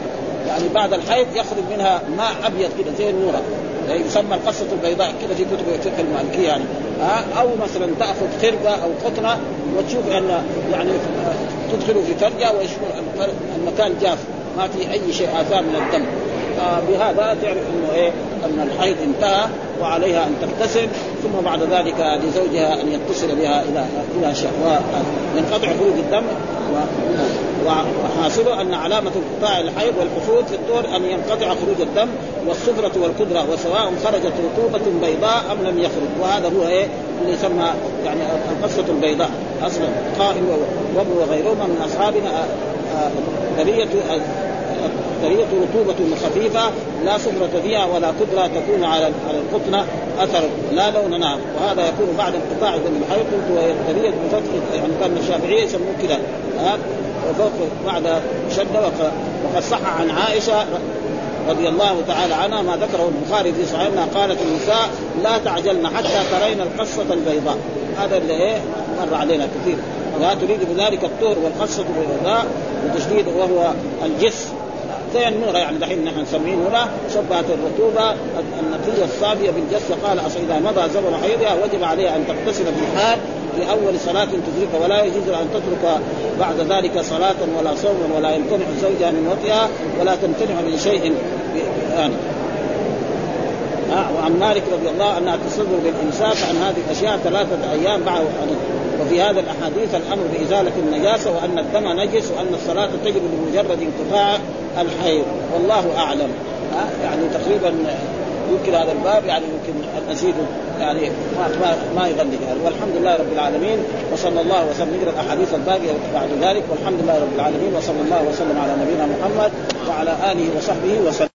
يعني بعد الحيض يخرج منها ماء أبيض كده زي النورة. يعني يسمى القصة البيضاء كده في كتب الفقه المالكية يعني. أو مثلا تأخذ خرقه أو قطنة وتشوف أن يعني تدخل في فرجة ويشوف المكان جاف ما في أي شيء آثار من الدم. فبهذا تعرف إنه إيه؟ أن الحيض انتهى وعليها أن تغتسل ثم بعد ذلك لزوجها أن يتصل بها إلى إلى شهوة ينقطع خروج الدم وحاصله أن علامة انقطاع الحيض والحصول في الطهر أن ينقطع خروج الدم والصفرة والقدرة وسواء خرجت رطوبة بيضاء أم لم يخرج. وهذا هو إيه؟ اللي يسمى يعني القصة البيضاء. أصلا قائم وابن وغيرهما من أصحابنا برية برية رطوبة خفيفة لا صفرة فيها ولا قدرة تكون على على القطنة أثر. لا لون نعم. وهذا يكون بعد انقطاع دم الحيض قلت برية بفتح يعني كان الشافعية يسموه وفوق بعد شدة وقد صح عن عائشة رضي الله تعالى عنها ما ذكره البخاري في صحيحنا قالت النساء لا تعجلن حتى ترين القصة البيضاء. هذا اللي إيه؟ مر علينا كثير. لا تريد بذلك الطهر والقصة البيضاء وتشديد وهو الجس. زي النورة يعني دحين نحن نسميه نورة شبهت الرطوبة النقية الصافية بالجس قال إذا مضى زمن حيضها وجب عليها أن تغتسل في الحال في أول صلاة تدركها ولا يجوز أن تترك بعد ذلك صلاة ولا صوما ولا يمتنع زوجها من وطئها ولا تمتنع من شيء. يعني وعن مالك رضي الله أنها تصدر بالامساك عن هذه الأشياء ثلاثة أيام بعد وفي هذا الأحاديث الأمر بإزالة النجاسة وأن الدم نجس وأن الصلاة تجب بمجرد انقطاع الحيض. والله أعلم. يعني تقريبا يمكن هذا الباب يعني يمكن نزيد يعني ما ما, ما يغلق يعني والحمد لله رب العالمين وصلى الله وسلم. نقرأ الأحاديث الباقية بعد ذلك. والحمد لله رب العالمين وصلى الله وسلم على نبينا محمد وعلى آله وصحبه وسلم.